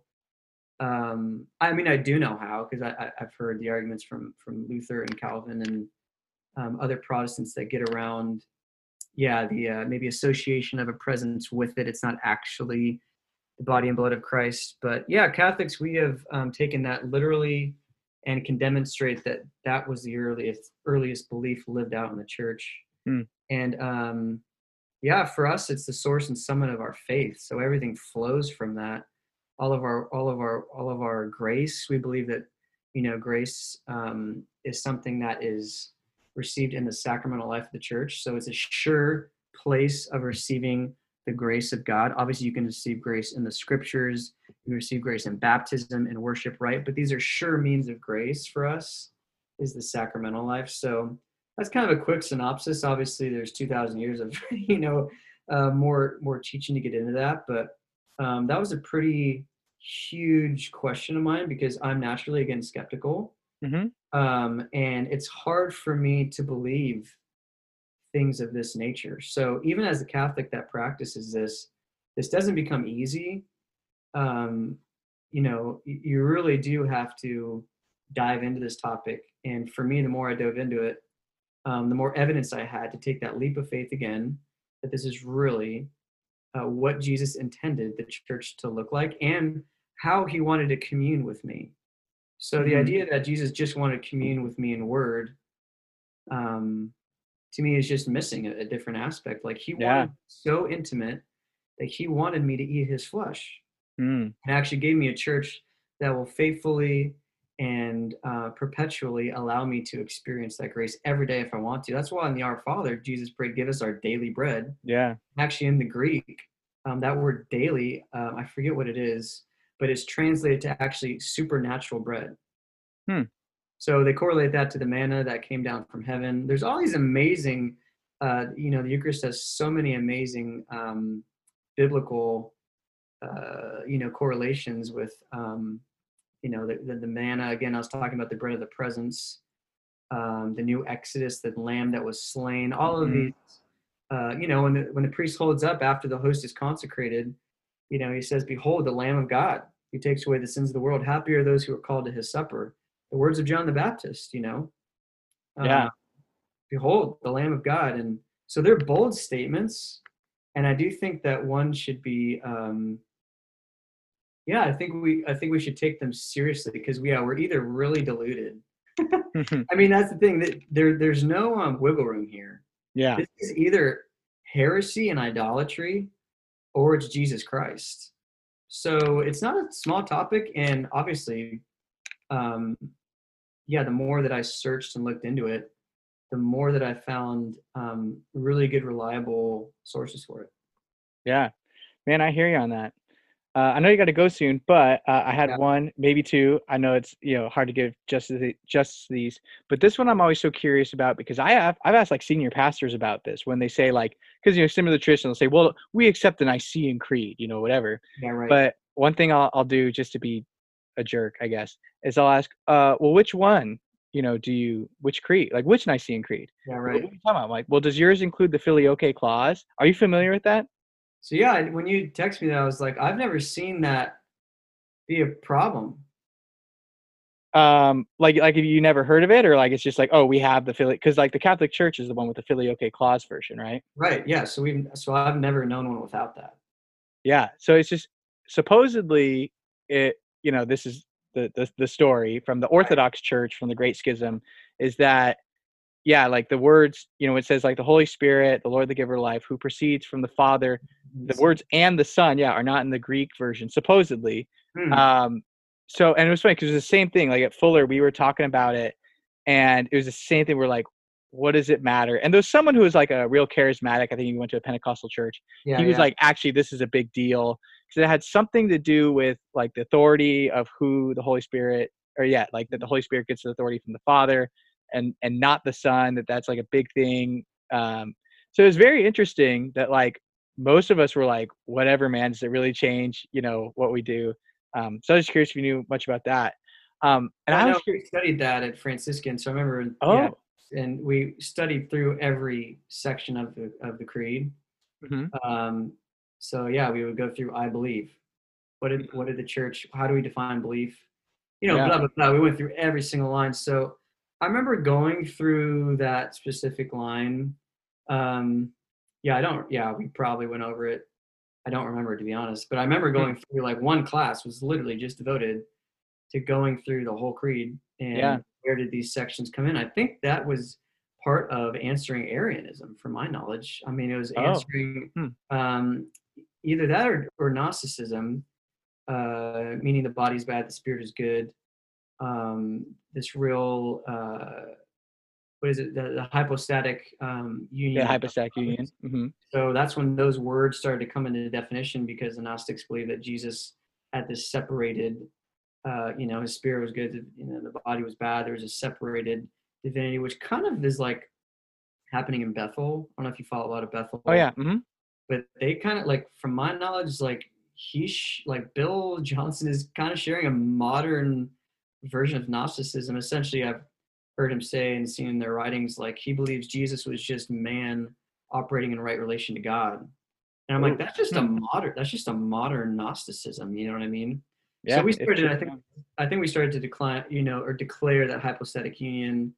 Um, I mean, I do know how because I, I've heard the arguments from from Luther and Calvin and um, other Protestants that get around. Yeah, the uh, maybe association of a presence with it. It's not actually the body and blood of Christ. But yeah, Catholics, we have um, taken that literally and can demonstrate that that was the earliest earliest belief lived out in the church. Hmm. And um, yeah, for us, it's the source and summit of our faith. So everything flows from that. All of our, all of our, all of our grace. We believe that you know grace um, is something that is received in the sacramental life of the church. So it's a sure place of receiving the grace of God. Obviously, you can receive grace in the scriptures, you receive grace in baptism and worship, right? But these are sure means of grace for us, is the sacramental life. So that's kind of a quick synopsis. Obviously, there's 2,000 years of, you know, uh, more more teaching to get into that. But um, that was a pretty huge question of mine because I'm naturally again skeptical, hmm um, and it's hard for me to believe things of this nature. So even as a Catholic that practices this, this doesn't become easy. Um, you know, you really do have to dive into this topic. And for me, the more I dove into it, um, the more evidence I had to take that leap of faith again that this is really uh, what Jesus intended the church to look like and how he wanted to commune with me. So the Mhm. idea that Jesus just wanted to commune with me in word, um, to me is just missing a, a different aspect. Like he Yeah. wanted so intimate that he wanted me to eat his flesh Mm. and actually gave me a church that will faithfully and uh, perpetually allow me to experience that grace every day if I want to. That's why in the Our Father, Jesus prayed, "Give us our daily bread." Yeah. Actually, in the Greek, um, that word "daily," um, I forget what it is, but it's translated to actually supernatural bread. Hmm. So they correlate that to the manna that came down from heaven. There's all these amazing, uh, you know, the Eucharist has so many amazing um, biblical, uh, you know, correlations with, um, you know, the, the, the manna. Again, I was talking about the bread of the presence, um, the new Exodus, the lamb that was slain. All of Mhm. these, uh, you know, when the when the priest holds up after the host is consecrated, you know, he says, "Behold, the Lamb of God, who takes away the sins of the world. Happy are those who are called to His supper." The words of John the Baptist, you know. Yeah. Uh, Behold, the Lamb of God, and so they're bold statements, and I do think that one should be. Um, yeah, I think we I think we should take them seriously because we are we're either really deluded. I mean, that's the thing that there there's no um, wiggle room here yeah. this is either heresy and idolatry or it's Jesus Christ. So it's not a small topic, and obviously, um, yeah, the more that I searched and looked into it, the more that I found um, really good, reliable sources for it. Yeah. Man, I hear you on that. uh, I know you got to go soon, but uh, I had Yeah. one, maybe two. I know it's you know hard to give just the, just these, but this one I'm always so curious about because I have I've asked like senior pastors about this when they say like because you know similar to tradition they'll say well we accept the Nicene Creed you know whatever, Yeah, right. but one thing I'll I'll do just to be a jerk I guess is I'll ask uh well which one you know do you which creed like which Nicene Creed yeah, What right. are you talking about? I'm like well does yours include the filioque clause? Are you familiar with that? So yeah, when you text me that, I was like, I've never seen that be a problem. um like like if you never heard of it or like it's just like oh we have the fili because like the catholic church is the one with the filioque clause version right Right. Yeah. So we so I've never known one without that. yeah so it's just supposedly it you know this is the the, the story from the orthodox church from the great schism is that yeah like the words you know it says like the holy spirit the lord the giver of life who proceeds from the father the words and the son yeah are not in the greek version supposedly Hmm. um so and it was funny because it was the same thing like at fuller we were talking about it and it was the same thing we're like what does it matter and there's someone who was like a real charismatic i think he went to a pentecostal church yeah, he was yeah. like actually this is a big deal because it had something to do with like the authority of who the holy spirit or yeah like that the holy spirit gets the authority from the father and and not the son that that's like a big thing um so it was very interesting that like most of us were like whatever man does it really change you know what we do um so i was curious if you knew much about that um and i I was know we studied that at Franciscan, so I remember. oh Yeah, and we studied through every section of the of the creed. mhm. Um, so yeah, we would go through I believe. What did what did the church? How do we define belief? You know, Yeah. blah blah blah. We went through every single line. So I remember going through that specific line. Um, yeah, I don't. Yeah, we probably went over it. I don't remember to be honest, but I remember Hmm. going through like one class was literally just devoted to going through the whole creed and Yeah. where did these sections come in. I think that was part of answering Arianism, from my knowledge. I mean, it was Oh. answering Hmm. um, either that or, or Gnosticism, uh, meaning the body's bad, the spirit is good. Um, this real, uh, what is it, the, the hypostatic um, union. of hypostatic union hmm So that's when those words started to come into definition because the Gnostics believe that Jesus had this separated, uh, you know, his spirit was good, you know, the body was bad. There was a separated divinity, which kind of is like happening in Bethel. I don't know if you follow a lot of Bethel. oh yeah hmm But they kind of like, from my knowledge, like he, sh- like Bill Johnson is kind of sharing a modern version of Gnosticism. Essentially, I've heard him say and seen in their writings, like he believes Jesus was just man operating in right relation to God. And I'm like, that's just a Hmm. modern, that's just a modern Gnosticism. You know what I mean? yeah So we started, I think- I think we started to decline, you know, or declare that hypostatic union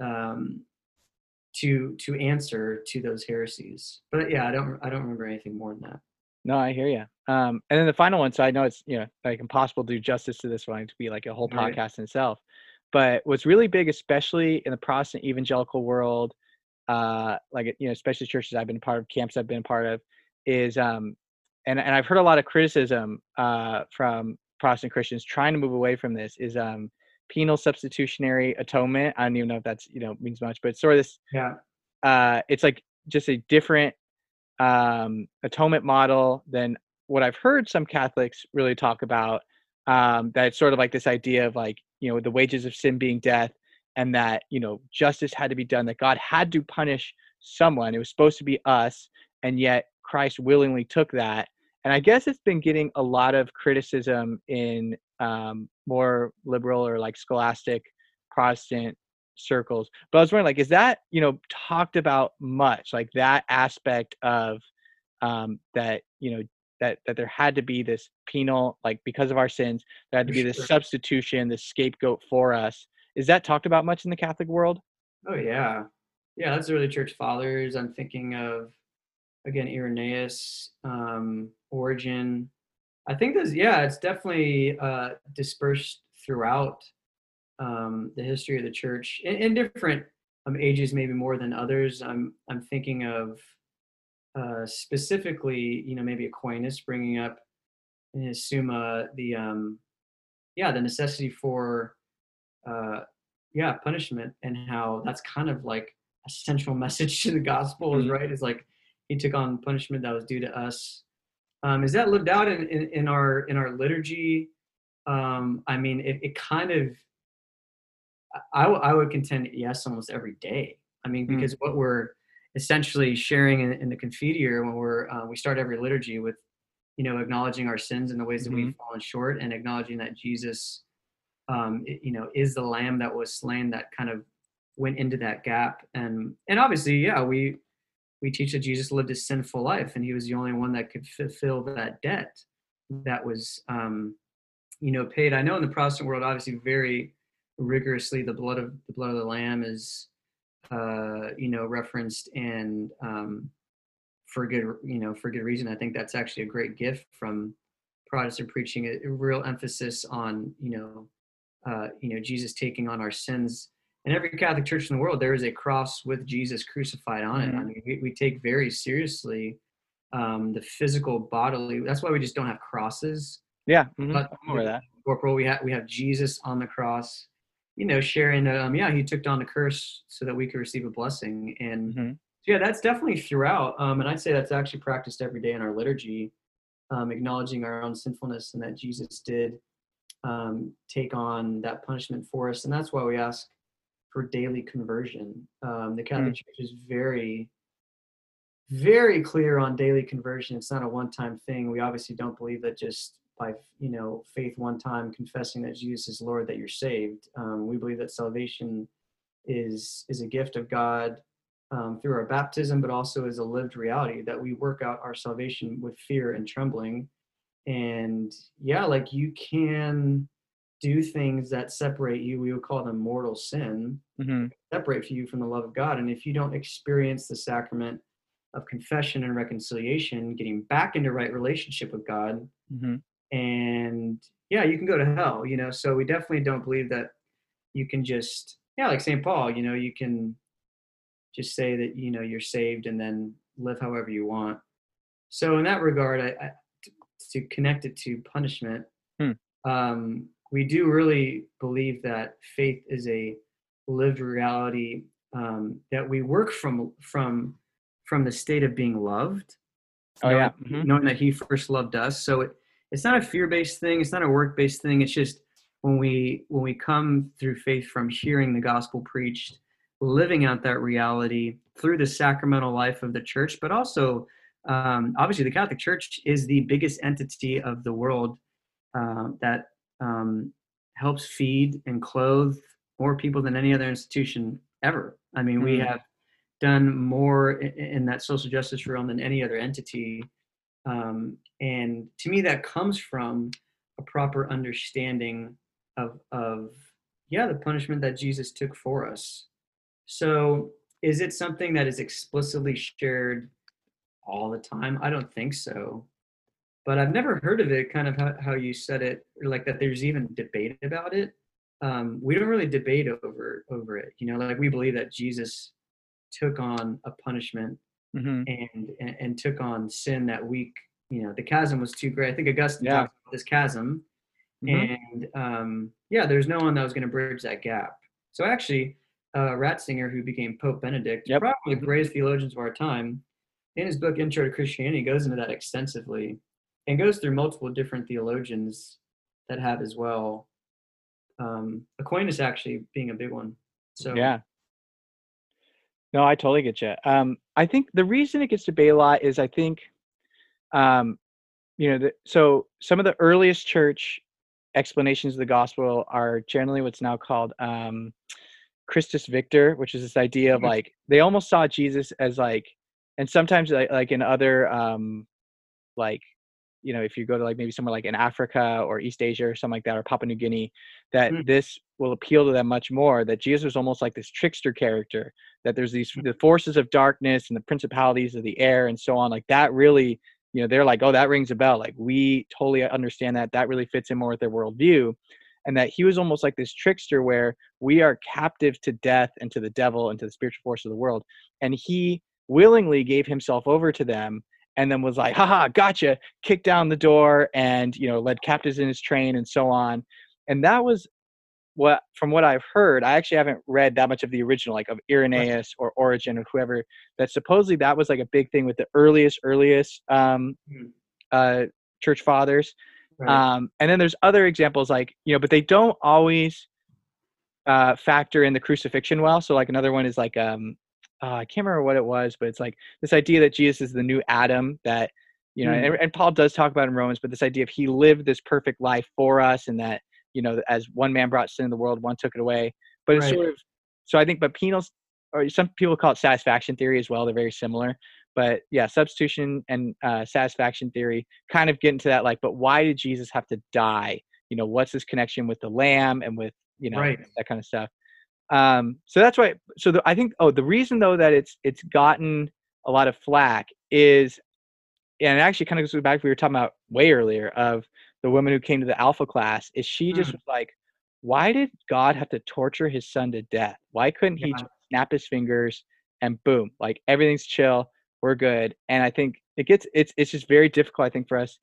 um, to to answer to those heresies. But yeah, I don't I don't remember anything more than that. No, I hear you. Um, and then the final one. So I know it's you know like impossible to do justice to this one to be like a whole Right. podcast in itself. But what's really big, especially in the Protestant evangelical world, uh, like you know, especially churches I've been a part of, camps I've been a part of, is um, and and I've heard a lot of criticism uh from Protestant Christians trying to move away from this is um penal substitutionary atonement. I don't even know if that's you know means much, but it's sort of this Yeah. uh, it's like just a different um, atonement model than what I've heard some Catholics really talk about. Um, that it's sort of like this idea of like you know the wages of sin being death, and that you know justice had to be done. That God had to punish someone. It was supposed to be us, and yet Christ willingly took that. And I guess it's been getting a lot of criticism in um, more liberal or like scholastic Protestant circles. But I was wondering, like, is that you know talked about much, like that aspect of um, that you know that that there had to be this penal, like because of our sins, there had to be this substitution, this scapegoat for us. Is that talked about much in the Catholic world? Oh yeah, yeah. That's the early church fathers. I'm thinking of again Irenaeus, um, Origen. I think there's yeah, it's definitely uh, dispersed throughout um, the history of the church in, in different um, ages, maybe more than others. I'm I'm thinking of uh, specifically, you know, maybe Aquinas bringing up in his Summa the um, yeah the necessity for uh, yeah punishment and how that's kind of like a central message to the gospel is Mhm. right is like he took on punishment that was due to us Um, is that lived out in, in, in our in our liturgy? Um, I mean, it, it kind of. I, I would contend yes, almost every day. I mean, Mm. because what we're essentially sharing in, in the Confiteor when we're uh, we start every liturgy with, you know, acknowledging our sins and the ways that we've Mhm. fallen short, and acknowledging that Jesus, um, i- you know, is the Lamb that was slain that kind of went into that gap, and and obviously, yeah, we we teach that Jesus lived a sinful life, and he was the only one that could fulfill that debt that was, um, you know, paid. I know in the Protestant world, obviously, very rigorously, the blood of the blood of the Lamb is, uh, you know, referenced and um, for good, you know, for good reason. I think that's actually a great gift from Protestant preaching, a, a real emphasis on, you know, uh, you know, Jesus taking on our sins. In every Catholic church in the world, there is a cross with Jesus crucified on it. I Mhm. mean, we, we take very seriously um, the physical bodily. That's why we just don't have crosses Yeah, mhm, But- I'm aware of that. corporal. We have we have Jesus on the cross, you know, sharing that. Um, yeah, he took down the curse so that we could receive a blessing. And Mhm. yeah, that's definitely throughout. Um, and I'd say that's actually practiced every day in our liturgy, um, acknowledging our own sinfulness and that Jesus did um, take on that punishment for us. And that's why we ask for daily conversion. Um, the Catholic Church is very very clear on daily conversion. It's not a one-time thing. We obviously don't believe that just by you know faith one time confessing that Jesus is Lord that you're saved. Um, we believe that salvation is is a gift of God um, through our baptism, but also is a lived reality that we work out our salvation with fear and trembling. And yeah, like you can do things that separate you. We would call them mortal sin Mhm. separate you from the love of God. And if you don't experience the sacrament of confession and reconciliation, getting back into right relationship with God, Mhm. and yeah, you can go to hell, you know. So we definitely don't believe that you can just, yeah, like St. Paul, you know, you can just say that, you know, you're saved and then live however you want. So in that regard, I, I to connect it to punishment, Hmm. um, we do really believe that faith is a lived reality um, that we work from from from the state of being loved. Oh, knowing, yeah, mhm. knowing that he first loved us. So it, it's not a fear-based thing. It's not a work-based thing. It's just when we when we come through faith from hearing the gospel preached living out that reality through the sacramental life of the church but also um, obviously the catholic church is the biggest entity of the world um, that um, helps feed and clothe more people than any other institution ever. I mean, we Mhm. have done more i- in that social justice realm than any other entity. Um, and to me, that comes from a proper understanding of, of, yeah, the punishment that Jesus took for us. So, is it something that is explicitly shared all the time? I don't think so but I've never heard of it kind of how, how you said it, like that there's even debate about it. Um, we don't really debate over over it. You know, like we believe that Jesus took on a punishment Mhm. and and, and took on sin that week. You know, the chasm was too great. I think Augustine Yeah. talks about this chasm, Mhm. and um, yeah, there's no one that was going to bridge that gap. So actually, uh, Ratzinger, who became Pope Benedict, Yep. probably the greatest theologians of our time, in his book Intro to Christianity, goes into that extensively and goes through multiple different theologians that have as well. Um, Aquinas actually being a big one. So Yeah. No, I totally get you. Um, I think the reason it gets debated a lot is I think, um, you know, the, so some of the earliest church explanations of the gospel are generally what's now called um, Christus Victor, which is this idea of Mhm. like they almost saw Jesus as like, and sometimes like, like in other um, like you know if you go to like maybe somewhere like in africa or east asia or something like that or papua new guinea that Mm. this will appeal to them much more that jesus was almost like this trickster character that there's these Mm. the forces of darkness and the principalities of the air and so on like that really you know they're like oh that rings a bell like we totally understand that that really fits in more with their worldview and that he was almost like this trickster where we are captive to death and to the devil and to the spiritual force of the world and he willingly gave himself over to them and then was like, haha, gotcha, kicked down the door and, you know, led captives in his train and so on. And that was what, from what I've heard, I actually haven't read that much of the original, like of Irenaeus or Origen or whoever, that supposedly that was like a big thing with the earliest, earliest um, Mhm. uh, church fathers. Right. Um, and then there's other examples like you know, but they don't always uh, factor in the crucifixion well. So like another one is like um, uh, I can't remember what it was, but it's like this idea that Jesus is the new Adam that you know, Mm. and, and Paul does talk about in Romans, but this idea of he lived this perfect life for us, and that you know, as one man brought sin in the world, one took it away. But it's Right. sort of so I think, but penal or some people call it satisfaction theory as well. They're very similar, but yeah, substitution and uh, satisfaction theory kind of get into that. Like, but why did Jesus have to die? You know, what's his connection with the Lamb and with you know Right. that kind of stuff. Um, so that's why. So the, I think. Oh, the reason though that it's it's gotten a lot of flack is, and it actually kind of goes back we were talking about way earlier of the woman who came to the Alpha class. Is she just Mm. was like, why did God have to torture His Son to death? Why couldn't He Yeah. just snap His fingers and boom, like everything's chill, we're good? And I think it gets it's it's just very difficult. I think for us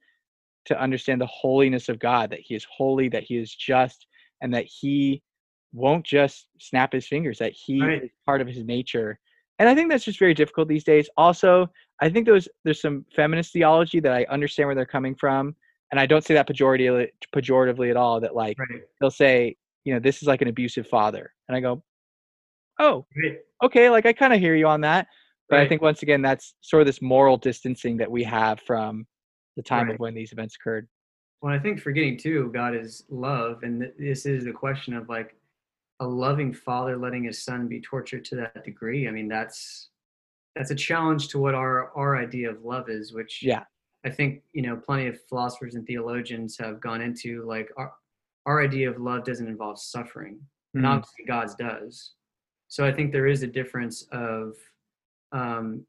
to understand the holiness of God, that He is holy, that He is just, and that He won't just snap His fingers, that He Right. is part of His nature. And I think that's just very difficult these days. Also, I think there's there's some feminist theology that I understand where they're coming from, and I don't say that pejoratively pejoratively at all. That like Right. they'll say, you know, this is like an abusive father, and I go, oh, Right. okay, like I kind of hear you on that. But I think once again, that's sort of this moral distancing that we have from the time of when these events occurred. Well, I think forgetting too, God is love, and th- this is the question of like a loving father letting his son be tortured to that degree. I mean, that's that's a challenge to what our our idea of love is, which Yeah. I think you know plenty of philosophers and theologians have gone into. Like our our idea of love doesn't involve suffering, and Mhm. obviously God's does. So I think there is a difference of, um,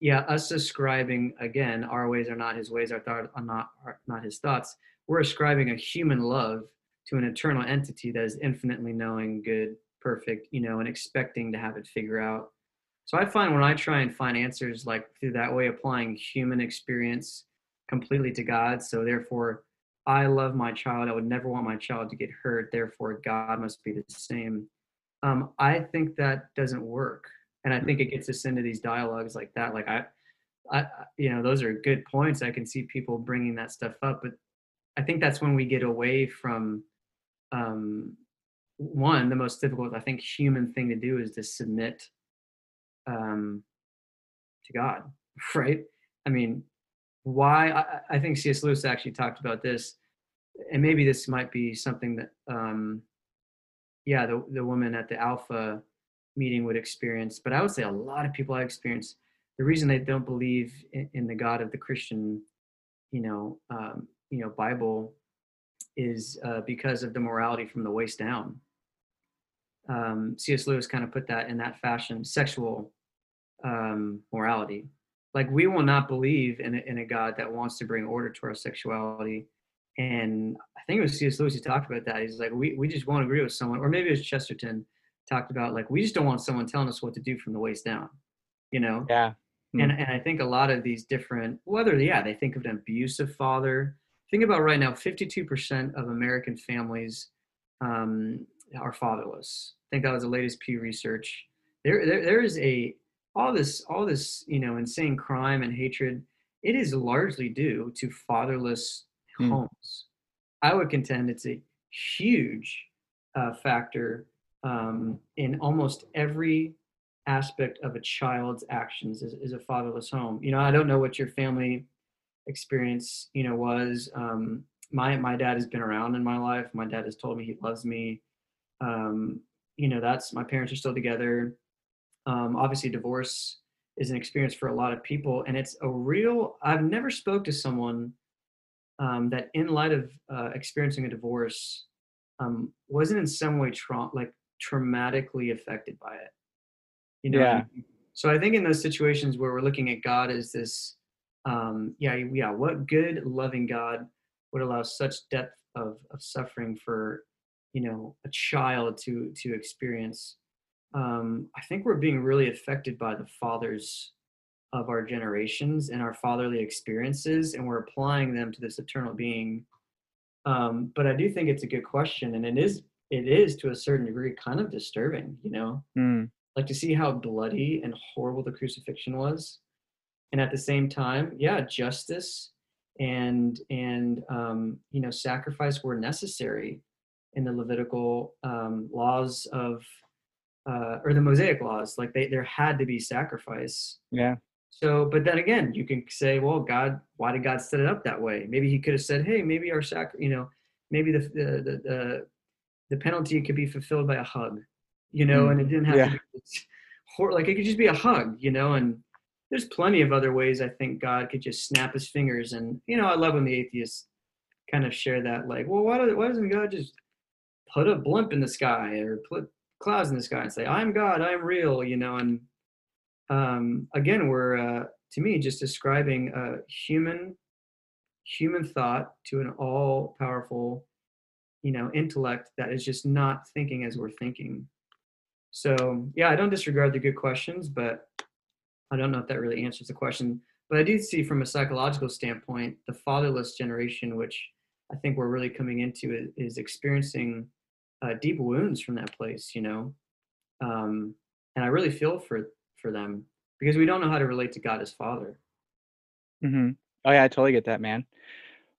yeah, us ascribing again, our ways are not His ways, our thoughts are not are not His thoughts. We're ascribing a human love to an eternal entity that is infinitely knowing, good, perfect, you know, and expecting to have it figure out. So I find when I try and find answers like through that way, applying human experience completely to God. So therefore, I love my child. I would never want my child to get hurt. Therefore, God must be the same. Um, I think that doesn't work, and I think it gets us into these dialogues like that. Like I, I, you know, those are good points. I can see people bringing that stuff up, but I think that's when we get away from um, one. The most difficult, I think, human thing to do is to submit um, to God, right? I mean, why? I, I think C.S. Lewis actually talked about this, and maybe this might be something that, um, yeah, the the woman at the Alpha meeting would experience. But I would say a lot of people I experience the reason they don't believe in, the God of the Christian, you know, um, you know, Bible, is uh, because of the morality from the waist down. Um, C.S. Lewis kind of put that in that fashion, sexual um, morality. Like we will not believe in a, in a God that wants to bring order to our sexuality. And I think it was C.S. Lewis who talked about that. He's like, we, we just won't agree with someone, or maybe it was Chesterton talked about like we just don't want someone telling us what to do from the waist down, you know. Yeah. Hmm. And and I think a lot of these different whether yeah they think of an abusive father. Think about right now, 52% of American families um, are fatherless. I think that was the latest Pew research. There, there there is a all this all this you know insane crime and hatred. It is largely due to fatherless Hmm. homes. I would contend it's a huge uh, factor um, in almost every aspect of a child's actions is, is a fatherless home. You know, I don't know what your family experience, you know, was. Um, my my dad has been around in my life. My dad has told me he loves me. Um, you know, that's my parents are still together. Um, obviously, divorce is an experience for a lot of people, and it's a real. I've never spoke to someone um, that, in light of uh, experiencing a divorce, um, wasn't in some way tra- like traumatically affected by it. You know, Yeah. So I think in those situations where we're looking at God as this, um, yeah, yeah, what good, loving God would allow such depth of, of suffering for, you know, a child to to experience. Um, I think we're being really affected by the fathers of our generations and our fatherly experiences, and we're applying them to this eternal being. Um, but I do think it's a good question, and it is it is to a certain degree kind of disturbing, you know Hmm. like to see how bloody and horrible the crucifixion was and at the same time yeah justice and and um, you know sacrifice were necessary in the Levitical um, laws of uh, or the Mosaic laws. Like they there had to be sacrifice. Yeah. So, but then again, you can say, well, God, why did God set it up that way? Maybe He could have said, hey, maybe our sac, you know, maybe the the the, the, penalty could be fulfilled by a hug, you know, mm. and it didn't have yeah. to be like it could just be a hug, you know, and there's plenty of other ways I think God could just snap his fingers. And, you know, I love when the atheists kind of share that, like, well, why, why doesn't God just put a blimp in the sky or put clouds in the sky and say, I'm God, I'm real, you know? And um, again, we're, uh, to me, just describing a human, human thought to an all powerful, you know, intellect that is just not thinking as we're thinking. So, yeah, I don't disregard the good questions, but I don't know if that really answers the question, but I do see from a psychological standpoint, the fatherless generation, which I think we're really coming into, is, is experiencing uh, deep wounds from that place, you know. Um, and I really feel for for them because we don't know how to relate to God as Father. Mm-hmm. Oh yeah, I totally get that, man.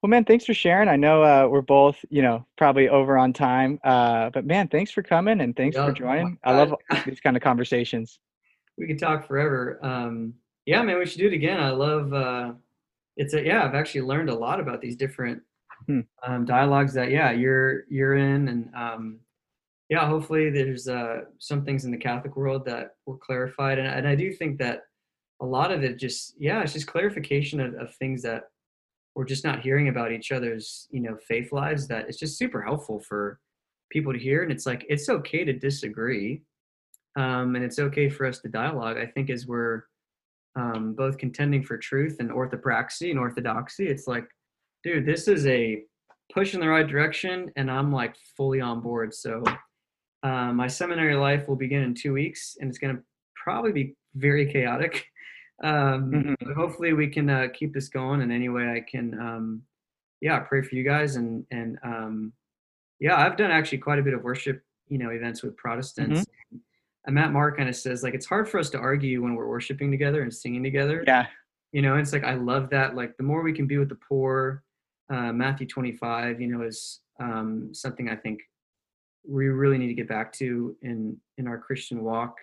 Well, man, thanks for sharing. I know uh, we're both, you know, probably over on time, uh, but man, thanks for coming and thanks for joining. I love these kind of conversations we could talk forever. Um, yeah, man, we should do it again. I love. Uh, it's a yeah. I've actually learned a lot about these different hmm. um, dialogues that yeah you're you're in, and um, yeah, hopefully there's uh, some things in the Catholic world that were clarified, and, and I do think that a lot of it just yeah, it's just clarification of, of things that we're just not hearing about each other's you know faith lives. That it's just super helpful for people to hear, and it's like it's okay to disagree um, and it's okay for us to dialogue. I think as we're um, both contending for truth and orthopraxy and orthodoxy, it's like, dude, this is a push in the right direction, and I'm like fully on board. So uh, my seminary life will begin in two weeks, and it's going to probably be very chaotic. Um, mm-hmm. But hopefully, we can uh, keep this going in any way I can. Um, yeah, pray for you guys, and and um, yeah, I've done actually quite a bit of worship, you know, events with Protestants. Mm-hmm and Matt Maher kind of says like it's hard for us to argue when we're worshiping together and singing together. Yeah. You know, it's like I love that. Like the more we can be with the poor, uh, Matthew 25, you know, is um, something I think we really need to get back to in in our Christian walk.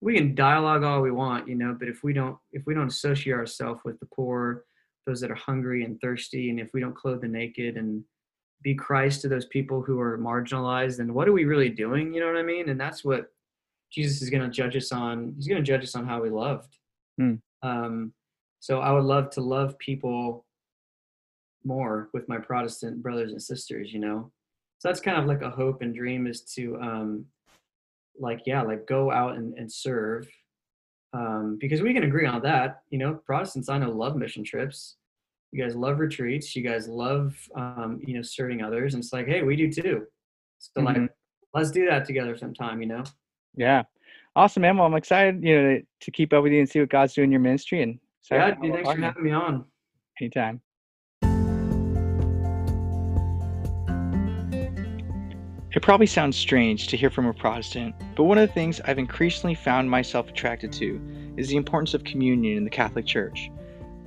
We can dialogue all we want, you know, but if we don't if we don't associate ourselves with the poor, those that are hungry and thirsty, and if we don't clothe the naked and be Christ to those people who are marginalized, then what are we really doing? You know what I mean? And that's what Jesus is going to judge us on. He's going to judge us on how we loved. Hmm. Um, so I would love to love people more with my Protestant brothers and sisters. You know, so that's kind of like a hope and dream is to, um, like, yeah, like go out and, and serve. Um, because we can agree on that. You know, Protestants I know love mission trips. You guys love retreats. You guys love, um, you know, serving others. And it's like, hey, we do too. So mm-hmm. like, let's do that together sometime. You know. Yeah. Awesome, man. Well, I'm excited, you know, to, keep up with you and see what God's doing in your ministry. And yeah, dude, thanks for having me on. Anytime. It probably sounds strange to hear from a Protestant, but one of the things I've increasingly found myself attracted to is the importance of communion in the Catholic Church.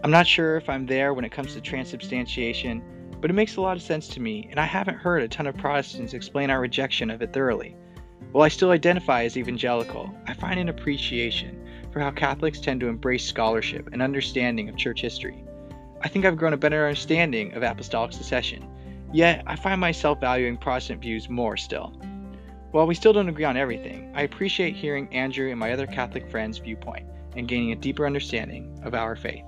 I'm not sure if I'm there when it comes to transubstantiation, but it makes a lot of sense to me, and I haven't heard a ton of Protestants explain our rejection of it thoroughly. While I still identify as evangelical, I find an appreciation for how Catholics tend to embrace scholarship and understanding of church history. I think I've grown a better understanding of apostolic succession, yet I find myself valuing Protestant views more still. While we still don't agree on everything, I appreciate hearing Andrew and my other Catholic friends' viewpoint and gaining a deeper understanding of our faith.